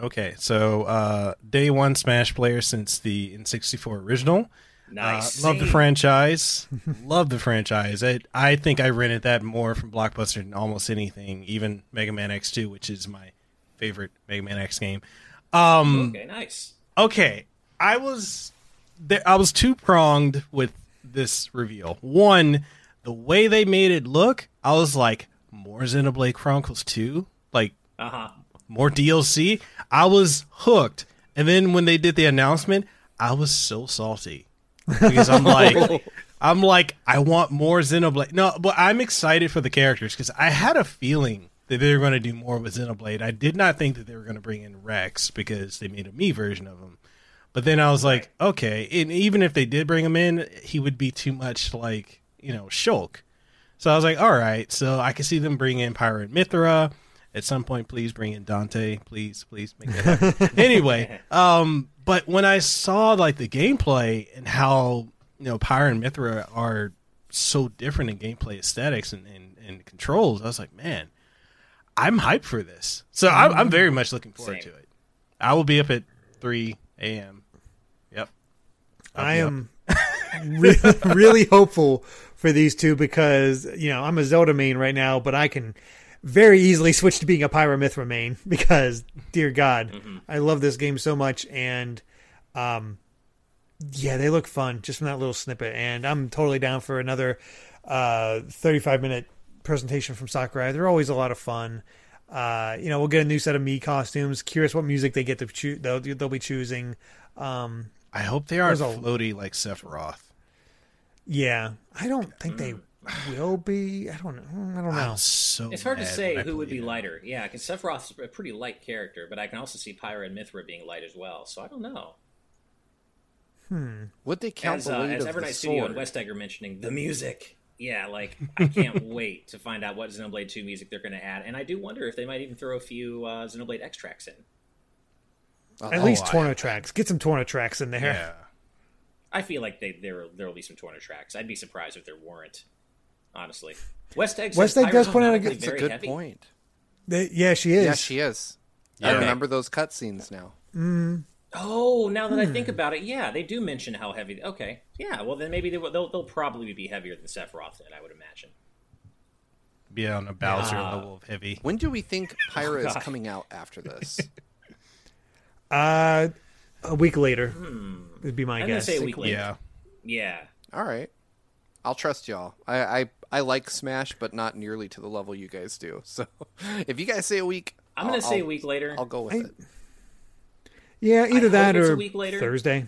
okay, so uh, day one Smash player since the N64 original. Nice, Uh, love the franchise. love the franchise. I I think I rented that more from Blockbuster than almost anything, even Mega Man X2, which is my favorite Mega Man X game. Um, Okay, nice. okay, I was there. I was two pronged with this reveal. One, the way they made it look, I was like, more Xenoblade Chronicles 2, like Uh huh. more DLC. I was hooked. And then when they did the announcement, I was so salty because I'm like, I'm like, I want more Xenoblade. No, but I'm excited for the characters because I had a feeling that they were going to do more with Xenoblade. I did not think that they were going to bring in Rex because they made a Mii version of him. But then I was like, okay, and even if they did bring him in, he would be too much like you know Shulk. So I was like, all right, so I can see them bring in and Mythra. At some point, please bring in Dante. Please, please make that happen. anyway, um, but when I saw like the gameplay and how you know Pyra and Mythra are so different in gameplay aesthetics and, and, and controls, I was like, man, I'm hyped for this. So I'm, I'm very much looking forward Same. to it. I will be up at 3 a.m. Yep. I'll I am re- really hopeful for these two because you know I'm a Zelda main right now, but I can very easily switch to being a Pyra Mythra main because, dear God, I love this game so much, and um, yeah, they look fun just from that little snippet, and I'm totally down for another uh 35 minute presentation from Sakurai. They're always a lot of fun. Uh, you know, we'll get a new set of Mii costumes. Curious what music they get to choose. They'll, they'll be choosing. Um, I hope they aren't There's a- floaty like Sephiroth. Yeah, I don't think they will be. I don't know. I don't know. So It's hard to say who would played be it. lighter. Yeah, because Sephiroth's a pretty light character, but I can also see Pyra and Mythra being light as well. So I don't know. Hmm. Would they count As, the uh, weight as of the Evernight Studio sword? and West Egger mentioning the music. Yeah, like I can't wait to find out what Xenoblade 2 music they're going to add, and I do wonder if they might even throw a few uh, Xenoblade X tracks in. Uh, At Oh, least I- Torna tracks. Get some Torna tracks in there. Yeah. I feel like they there there'll be some Torna tracks. I'd be surprised if there weren't. Honestly, West Egg. West Egg does Pyra's put out a good- a very good point. They- yeah, she is. Yeah, she is. I remember those cutscenes now. Oh, now that I Hmm. think about it, yeah, they do mention how heavy. Okay, yeah, well then maybe they, will- they'll they'll probably be heavier than Sephiroth. Then I would imagine. Be on a Bowser Yeah. level of heavy. When do we think Pyra is coming out after this? Uh, a week later would be my I'm guess. say a week later. Yeah. Yeah, All right. I'll trust y'all. I, I I like Smash, but not nearly to the level you guys do. So if you guys say a week, I'm gonna I'll- say a I'll- week later. I'll go with I- it. Yeah, either hope that it's a or week later. Thursday.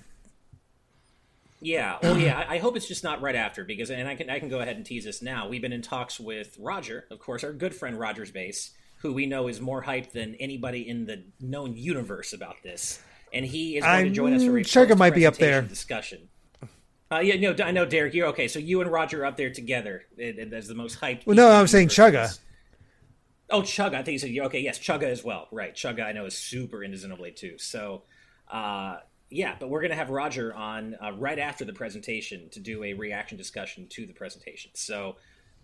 Yeah, well, yeah. I, I hope it's just not right after because, and I can I can go ahead and tease this now. We've been in talks with Roger, of course, our good friend Rogersbase, who we know is more hyped than anybody in the known universe about this, and he is going to I'm- join us for a Chugga might be up there. discussion. Uh, yeah, no, I know, Derek. You're okay. So you and Roger are up there together as the most hyped. Well, no, I'm saying. Chugga. Oh, Chugga. I think you said yeah, okay. Yes, Chugga as well. Right, Chugga. I know is super into Xenoblade too. So, uh, yeah, but we're gonna have Roger on uh, right after the presentation to do a reaction discussion to the presentation. So,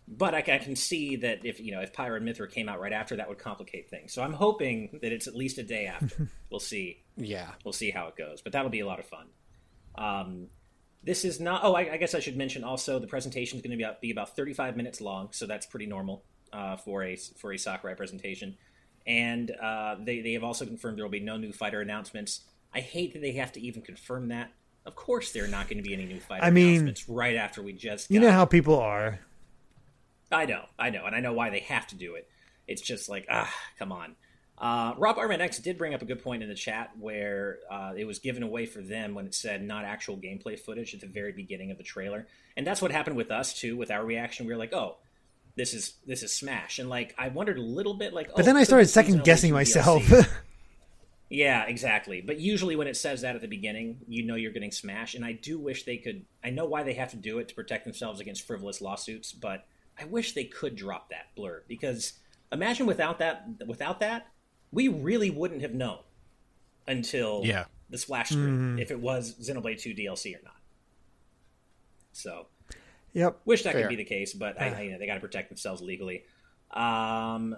but I, I can see that if you know if Pyra and Mythra came out right after, that would complicate things. So I'm hoping that it's at least a day after. we'll see. Yeah. We'll see how it goes, but that'll be a lot of fun. Um, this is not. Oh, I, I guess I should mention also the presentation is going to be about, be about 35 minutes long, so that's pretty normal uh, for a for a Sakurai presentation. And uh, they they have also confirmed there will be no new fighter announcements. I hate that they have to even confirm that. Of course, there are not going to be any new fighter I mean, announcements right after we just. You know how people are. I know, I know, and I know why they have to do it. It's just like, ah, come on. Uh, Rob X did bring up a good point in the chat where uh, it was given away for them when it said not actual gameplay footage at the very beginning of the trailer, and that's what happened with us too. With our reaction, we were like, oh, this is this is Smash, and like I wondered a little bit, like, But oh, then I started second guessing myself. Yeah, exactly. But usually when it says that at the beginning, you know you're getting smashed. And I do wish they could. I know why they have to do it to protect themselves against frivolous lawsuits, but I wish they could drop that blur because imagine without that, without that, we really wouldn't have known until Yeah. the splash screen mm-hmm. if it was Xenoblade 2 DLC or not. So yep. Wish that Fair. could be the case, but I, I- you know, they got to protect themselves legally. Um,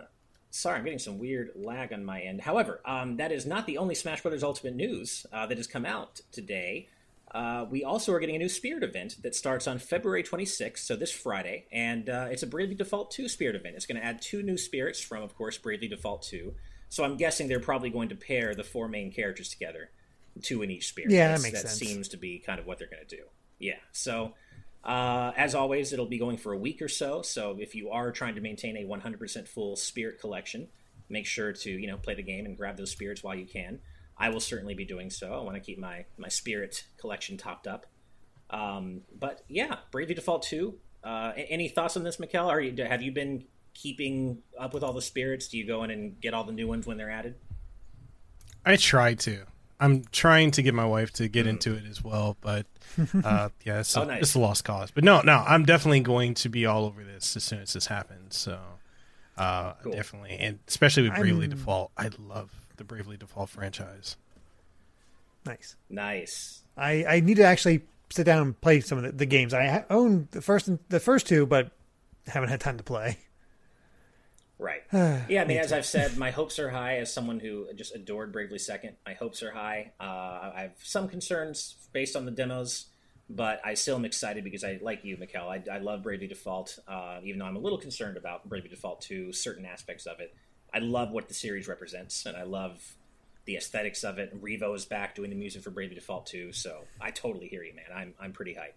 sorry, I'm getting some weird lag on my end. However, um, that is not the only Smash Brothers Ultimate news uh, that has come out today. Uh, we also are getting a new Spirit event that starts on February 26th, so this Friday, and uh, it's a Bravely Default 2 Spirit event. It's going to add two new spirits from, of course, Bravely Default 2. So I'm guessing they're probably going to pair the four main characters together, two in each spirit. Yeah, that makes that sense. seems to be kind of what they're going to do. Yeah, so uh, as always, it'll be going for a week or so. So if you are trying to maintain a 100% full spirit collection, make sure to you know play the game and grab those spirits while you can. I will certainly be doing so. I want to keep my my spirit collection topped up. Um, but yeah, Bravely Default two. Uh, any thoughts on this, Mikkel? Are you have you been keeping up with all the spirits? Do you go in and get all the new ones when they're added? I try to. I'm trying to get my wife to get into it as well, but uh, yeah, it's, Oh, a, nice. it's a lost cause. But no, no, I'm definitely going to be all over this as soon as this happens. So uh, Cool. definitely, and especially with Bravely I'm- Default, I love the Bravely Default franchise. Nice. Nice. I, I need to actually sit down and play some of the, the games. I own the first the first two, but haven't had time to play. Right. yeah, I mean, as I've said, my hopes are high as someone who just adored Bravely Second. My hopes are high. Uh, I have some concerns based on the demos, but I still am excited because I, like you, Mikkel, I, I love Bravely Default, uh, even though I'm a little concerned about Bravely Default 2, certain aspects of it. I love what the series represents, and I love the aesthetics of it. Revo is back doing the music for Bravely Default 2, so I totally hear you, man. I'm, I'm pretty hyped.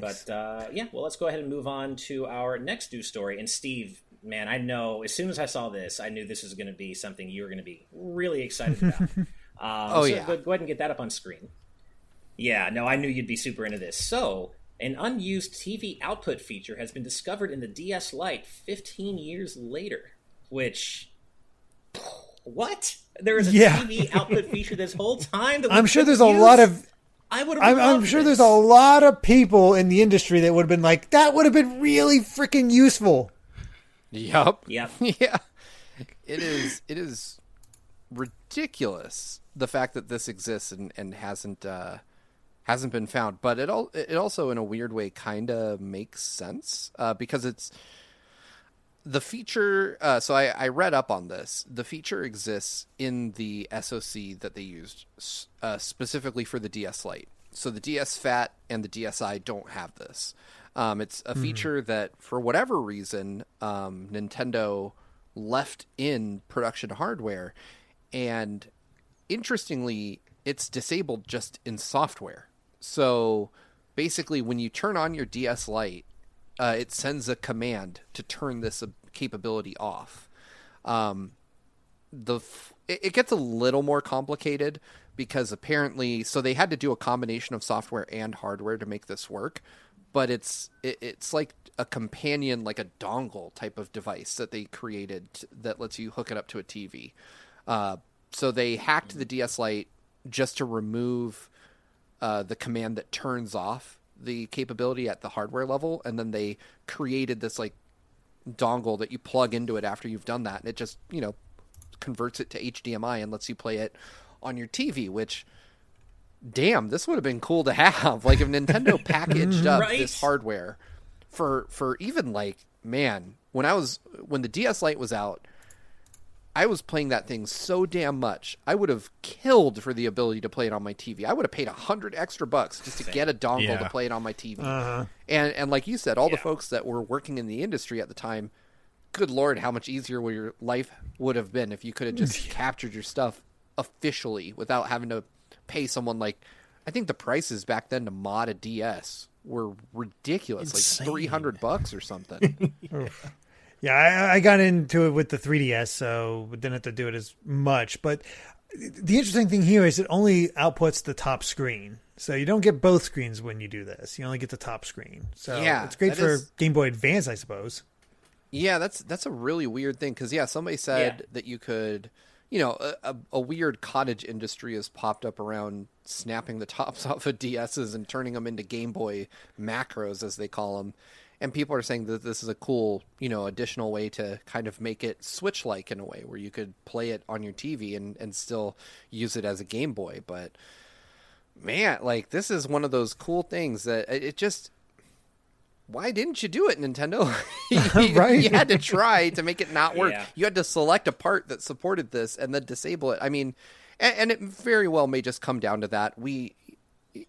But uh, yeah, well, let's go ahead and move on to our next news story. And Steve, man, I know as soon as I saw this, I knew this was going to be something you were going to be really excited about. um, Oh, so yeah. Go, go ahead and get that up on screen. Yeah, no, I knew you'd be super into this. So, an unused TV output feature has been discovered in the DS Lite 15 years later. Which, what? There was a Yeah. TV output feature this whole time. That I'm sure there's a lot of I would have. I'm, I'm sure there's a lot of people in the industry that would have been like, that would have been really freaking useful. Yup. Yep. yeah. It is it is ridiculous the fact that this exists and, and hasn't uh hasn't been found. But it all it also in a weird way kinda makes sense. Uh because it's the feature uh, so I, I read up on this. The feature exists in the soc that they used uh, specifically for the ds lite. So the ds fat and the dsi don't have this. Um, it's a feature that for whatever reason um, nintendo left in production hardware and interestingly it's disabled just in software. So basically when you turn on your ds lite uh, it sends a command to turn this capability off. Um, the f- it, gets a little more complicated because apparently, so they had to do a combination of software and hardware to make this work. But it's it, it's like a companion, like a dongle type of device that they created that lets you hook it up to a TV. Uh, so they hacked the DS Lite just to remove uh, the command that turns off the capability at the hardware level, and then they created this like dongle that you plug into it after you've done that, and it just you know converts it to HDMI and lets you play it on your TV. Which, damn, this would have been cool to have. Like if Nintendo packaged up Right? this hardware for for even like man, when I was when the DS Lite was out. I was playing that thing so damn much. I would have killed for the ability to play it on my TV. I would have paid a hundred extra bucks just to get a dongle Yeah. to play it on my TV. Uh-huh. And and like you said, all the folks that were working in the industry at the time, good lord, how much easier would your life would have been if you could have just captured your stuff officially without having to pay someone like I think the prices back then to mod a DS were ridiculous, Insane. like three hundred bucks or something. Yeah, I, I got into it with the 3DS, so didn't have to do it as much. But the interesting thing here is it only outputs the top screen. So you don't get both screens when you do this. You only get the top screen. So Yeah, it's great for is- Game Boy Advance, I suppose. Yeah, that's that's a really weird thing because yeah, somebody said Yeah. that you could, you know, a, a, a weird cottage industry has popped up around snapping the tops off of DSs and turning them into Game Boy macros as they call them, and people are saying that this is a cool, you know, additional way to kind of make it Switch like in a way where you could play it on your TV and and still use it as a Game Boy, but. Man, like this is one of those cool things that it it just why didn't you do it, Nintendo? you, Right? you had to try to make it not work. Yeah. You had to select a part that supported this and then disable it. I mean, and, and it very well may just come down to that. We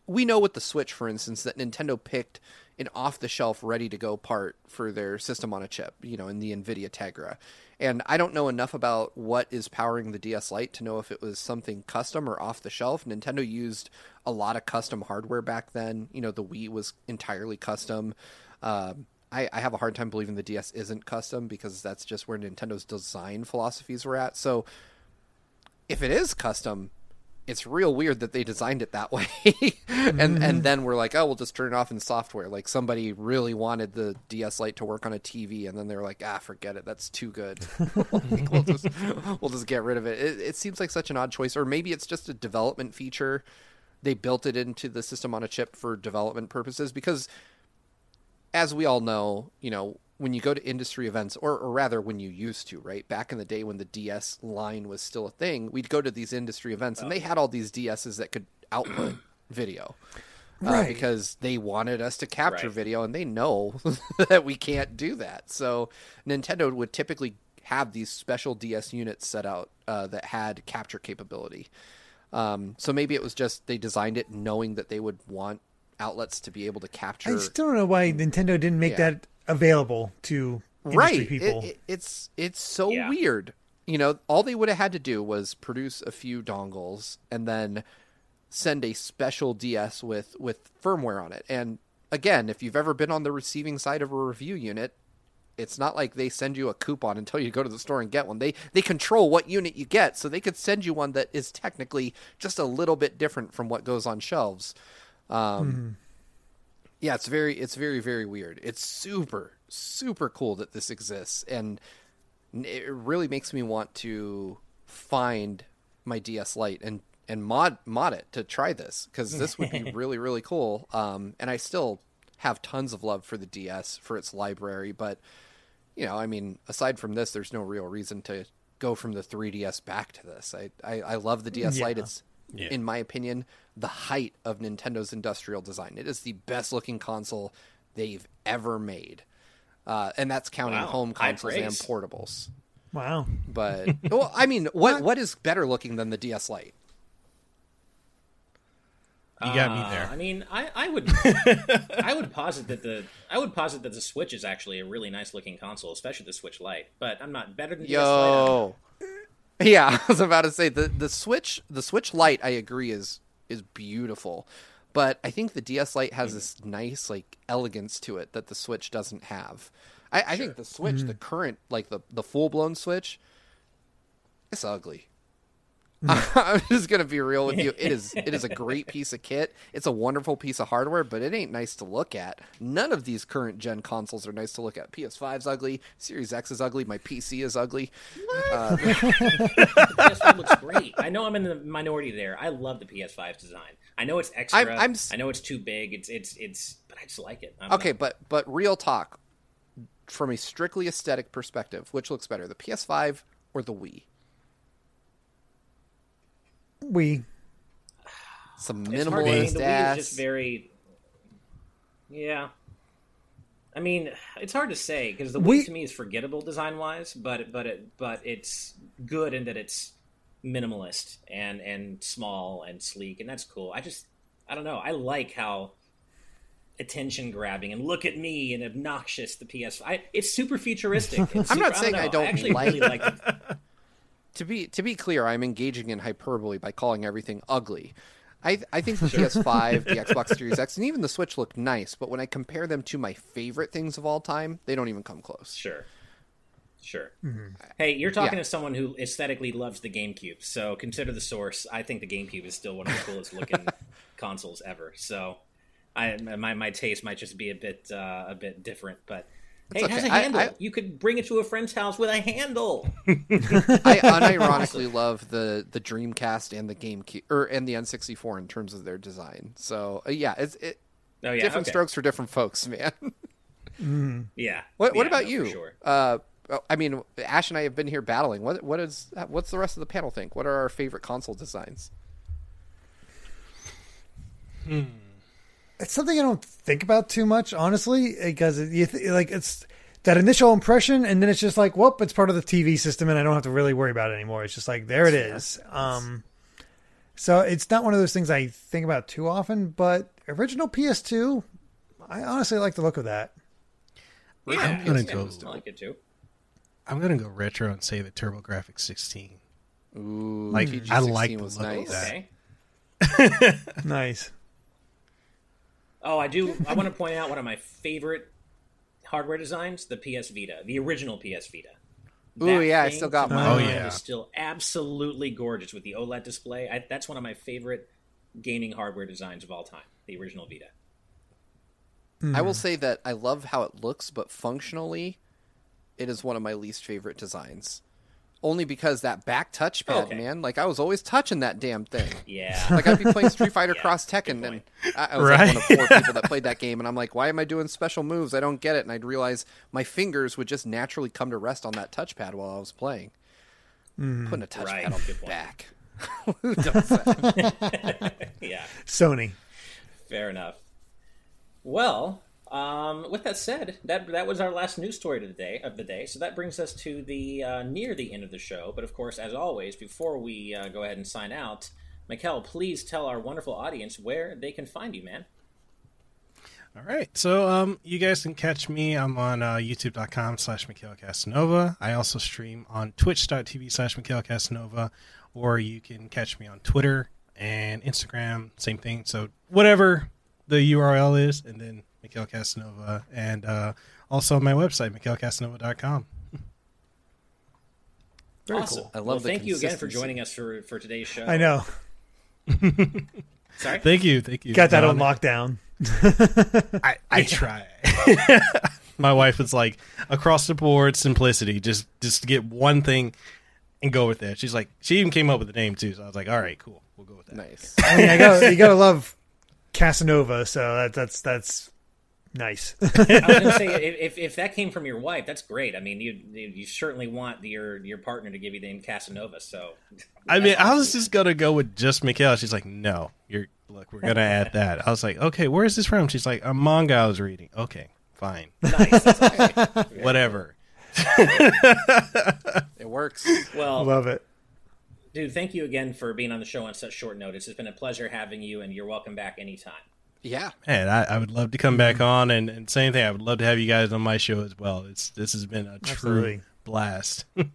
we know with the Switch, for instance, that Nintendo picked an off-the-shelf, ready-to-go part for their system on a chip. You know, in the NVIDIA Tegra. And I don't know enough about what is powering the DS Lite to know if it was something custom or off the shelf. Nintendo used a lot of custom hardware back then. You know, the Wii was entirely custom. Um, I, I have a hard time believing the DS isn't custom because that's just where Nintendo's design philosophies were at. So if it is custom, it's real weird that they designed it that way. and Mm-hmm. and then we're like, oh, we'll just turn it off in software. Like somebody really wanted the DS Lite to work on a TV, and then they're like, ah, forget it, that's too good. Like, we'll just we'll just get rid of it. it. It seems like such an odd choice, or maybe it's just a development feature. They built it into the system on a chip for development purposes because as we all know, you know, when you go to industry events, or, or rather when you used to, right? Back in the day when the DS line was still a thing, we'd go to these industry events and they had all these DSs that could output video. Uh, Right. because they wanted us to capture Right. video and they know that we can't do that. So Nintendo would typically have these special DS units set out uh, that had capture capability. Um, so maybe it was just they designed it knowing that they would want outlets to be able to capture I still don't know why Nintendo didn't make Yeah. that available to industry right. People. It- it- it's it's so Yeah. weird. You know all they would have had to do was produce a few dongles and then send a special ds with with firmware on it. And again if you've ever been on the receiving side of a review unit it's not like they send you a coupon until you go to the store and get one. They they control what unit you get so they could send you one that is technically just a little bit different from what goes on shelves. Um yeah it's very it's very very weird. It's super super cool that this exists and it really makes me want to find my ds lite and and mod mod it to try this because this would be really really cool. Um and i still have tons of love for the ds for its library but you know i mean aside from this there's no real reason to go from the 3ds back to this. I i, I love the ds lite. It's Yeah. in my opinion the height of nintendo's industrial design it is the best looking console they've ever made uh, and that's counting Wow, home consoles and portables wow. but well i mean what what is better looking than the ds lite You got me Uh, there. I mean, I, I would I would posit that the I would posit that the Switch is actually a really nice looking console, especially the Switch Lite. But I'm not better than DS Lite. Yo. Yeah, I was about to say the the Switch the Switch Lite I agree is is beautiful. But I think the DS Lite has this nice like elegance to it that the Switch doesn't have. I, I think the Switch, the mm-hmm. current like the the full blown Switch, it's ugly. I'm just gonna be real with you. It is it is a great piece of kit. It's a wonderful piece of hardware, but it ain't nice to look at. None of these current gen consoles are nice to look at. PS5's ugly. Series X is ugly. My PC is ugly. PS5 uh, looks great. I know I'm in the minority there. I love the PS5's design. I know it's extra. I'm- I'm s- I know it's too big. It's it's it's. But I just like it. Okay, know. but but real talk, from a strictly aesthetic perspective, which looks better, the PS5 or the Wii? We Some It's to- I mean, minimalist the Wii ass. is just very. Yeah. I mean, it's hard to say because the Wii We- to me is forgettable design wise, but but it but it's good in that it's minimalist and and small and sleek, and that's cool. I just I don't know. I like how attention grabbing and look at me and obnoxious the PS. I, it's super futuristic. It's I'm not saying I, I don't, know. don't actually like- really like it. to be to be clear, I'm engaging in hyperbole by calling everything ugly. I I think the PS5, the Xbox Series X, and even the Switch look nice, but when I compare them to my favorite things of all time, they don't even come close. Sure. Sure. Hey, you're talking Yeah. to someone who aesthetically loves the GameCube, so consider the source. I think the GameCube is still one of the coolest looking consoles ever. So, I my my taste might just be a bit uh, a bit different, but hey, it has a handle. I- You could bring it to a friend's house with a handle. I unironically love the the Dreamcast and the GameCube or and the N64 in terms of their design. So uh, yeah, it's it, Oh yeah, different okay. strokes for different folks, man. Yeah. What, what Yeah, about no, you? Sure. Uh, I mean, Ash and I have been here battling. What what is what's the rest of the panel think? What are our favorite console designs? It's something I don't think about too much, honestly, because you th- like it's that initial impression, and then it's just like, whoop, it's part of the TV system, and I don't have to really worry about it anymore. It's just like there it is. Um, so it's not one of those things I think about too often. But original PS2, I honestly like the look of that. Yeah, I'm gonna go- I like it too. I'm gonna go retro and say the TurboGrafx 16. Ooh, Like, I like the was look of that. Okay. Nice. Oh, I do. I want to point out one of my favorite hardware designs: the PS Vita, the original PS Vita. Oh yeah, I still got my mine. Oh, yeah. is still absolutely gorgeous with the OLED display. I, that's one of my favorite gaming hardware designs of all time. The original Vita. I will hmm. say that I love how it looks, but functionally, it is one of my least favorite designs. Only because that back touchpad, Okay. man. Like I was always touching that damn thing. Yeah. Like I'd be playing Street Fighter Yeah, Cross good Tekken, and point. I, I was like one of Right. four people that played that game, and I'm like, why am I doing special moves? I don't get it. And I'd realize my fingers would just naturally come to rest on that touchpad while I was playing. Mm-hmm. Putting a touchpad Right, on good the point. back. Who does that? yeah. Sony. Fair enough. Well, um, with that said, that that was our last news story of the day. Of the day, so that brings us to the uh, near the end of the show. But of course, as always, before we uh, go ahead and sign out, Mikhail, please tell our wonderful audience where they can find you, man. All right. So um, you guys can catch me. I'm on uh, youtube.com slash Casanova. I also stream on twitch.tv slash Casanova. Or you can catch me on Twitter and Instagram. Same thing. So whatever the URL is, and then Mikhail Casanova. And uh, also on my website, MikhailCasanova.com. Very awesome. cool. I love well, the thank you again for joining us for for today's show. I know. Sorry. Thank you. Thank you. Got that No, on lockdown. I, I try. My wife was like, across the board, simplicity. Just just get one thing and go with that. She's like, she even came up with the name too. So I was like, all right, cool, we'll go with that. nice. I mean, I got you got to love Casanova. So that, that's that's nice. I was going to say, if, if if that came from your wife, that's great. I mean, you you you certainly want your your partner to give you the name Casanova. So, I mean, I was just gonna go with just Mikhail. She's like, no, you're look, we're gonna add that. I was like, okay, where is this from? She's like, a manga I was reading. Okay, fine, nice. That's okay. whatever. It works. Well, love it. Dude, thank you again for being on the show on such short notice. It's been a pleasure having you, and you're welcome back anytime. Yeah. Man, I, I would love to come back on and, and same thing. I would love to have you guys on my show as well. It's this has been a true Absolutely. blast.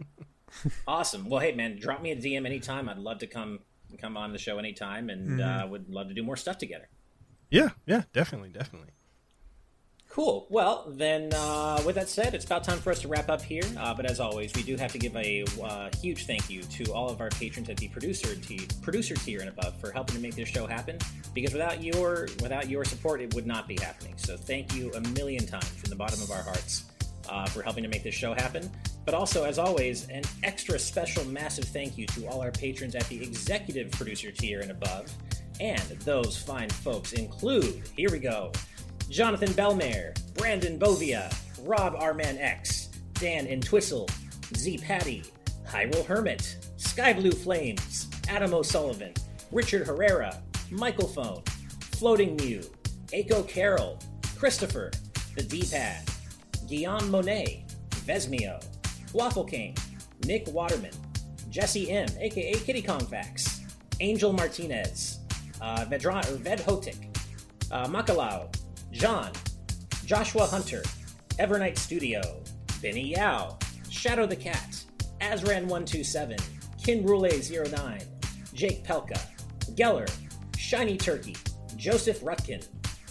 Awesome. Well, hey, man, drop me a DM anytime. I'd love to come come on the show anytime, and uh, would love to do more stuff together. yeah, yeah, definitely, definitely. Cool. Well, then, uh, with that said, it's about time for us to wrap up here. Uh, but as always, we do have to give a uh, huge thank you to all of our patrons at the producer t- producer tier and above for helping to make this show happen. Because without your without your support, it would not be happening. So thank you a million times from the bottom of our hearts uh, for helping to make this show happen. But also, as always, an extra special, massive thank you to all our patrons at the executive producer tier and above. And those fine folks include, here we go, Jonathan Belmare, Brandon Bovia, Rob Arman X, Dan Entwistle, Z Patty, Hyrule Hermit, Sky Blue Flames, Adam O'Sullivan, Richard Herrera, Michael Phone, Floating Mew, Aiko Carroll, Christopher, The D-Pad, Guillaume Monet, Vesmio, Waffle King, Nick Waterman, Jesse M, aka Kitty Kong Facts, Angel Martinez, uh, Vedra- Ved Hotik, uh, Makalau, John, Joshua Hunter, Evernight Studio, Benny Yao, Shadow the Cat, Azran127, Kinrule09, Jake Pelka, Geller, Shiny Turkey, Joseph Rutkin,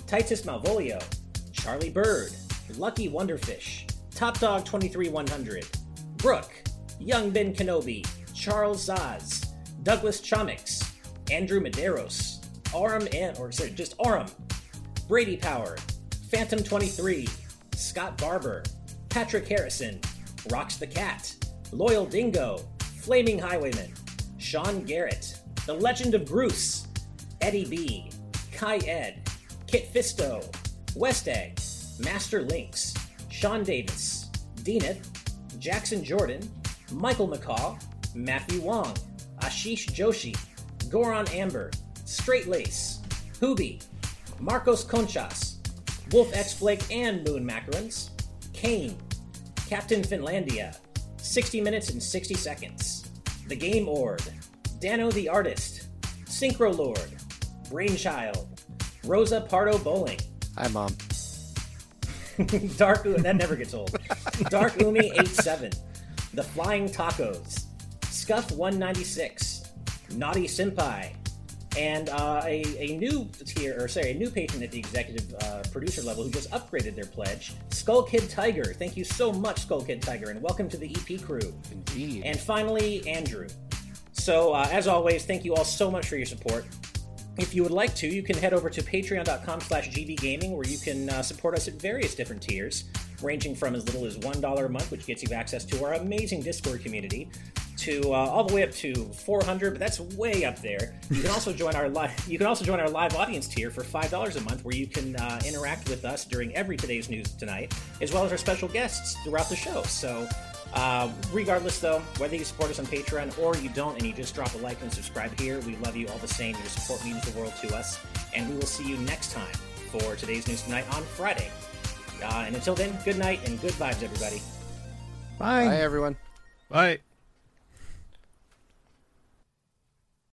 Titus Malvolio, Charlie Bird, Lucky Wonderfish, Top Dog 23100, Brooke, Young Ben Kenobi, Charles Zaz, Douglas Chomix, Andrew Medeiros, Aram and or sorry, just Aram, Brady Power, Phantom 23, Scott Barber, Patrick Harrison, Rocks the Cat, Loyal Dingo, Flaming Highwayman, Sean Garrett, The Legend of Bruce, Eddie B, Kai Ed, Kit Fisto, West Egg, Master Lynx, Sean Davis, Deaneth, Jackson Jordan, Michael McCaw, Matthew Wong, Ashish Joshi, Goron Amber, Straight Lace, Hooby, Marcos Conchas, Wolf X Flake and Moon Macarons, Kane, Captain Finlandia, 60 Minutes and 60 Seconds, The Game Ord, Dano the Artist, Synchro Lord, Brainchild, Rosa Pardo Bowling, Hi, mom. Dark that never gets old. Dark Umi 87, The Flying Tacos, Scuff 196, Naughty Senpai, and uh, a, a new tier, or sorry, a new patron at the executive uh, producer level who just upgraded their pledge, Skull Kid Tiger. Thank you so much, Skull Kid Tiger, and welcome to the EP crew. Indeed. And finally, Andrew. So, uh, as always, thank you all so much for your support. If you would like to, you can head over to patreon.com slash gbgaming where you can uh, support us at various different tiers, ranging from as little as $1 a month, which gets you access to our amazing Discord community, to uh, all the way up to 400, but that's way up there. You can also join our live. You can also join our live audience tier for five dollars a month, where you can uh, interact with us during every today's news tonight, as well as our special guests throughout the show. So. Uh, regardless, though, whether you support us on Patreon or you don't, and you just drop a like and subscribe here, we love you all the same. Your support means the world to us, and we will see you next time for today's news tonight on Friday. Uh, and until then, good night and good vibes, everybody. Bye. Bye, everyone. Bye.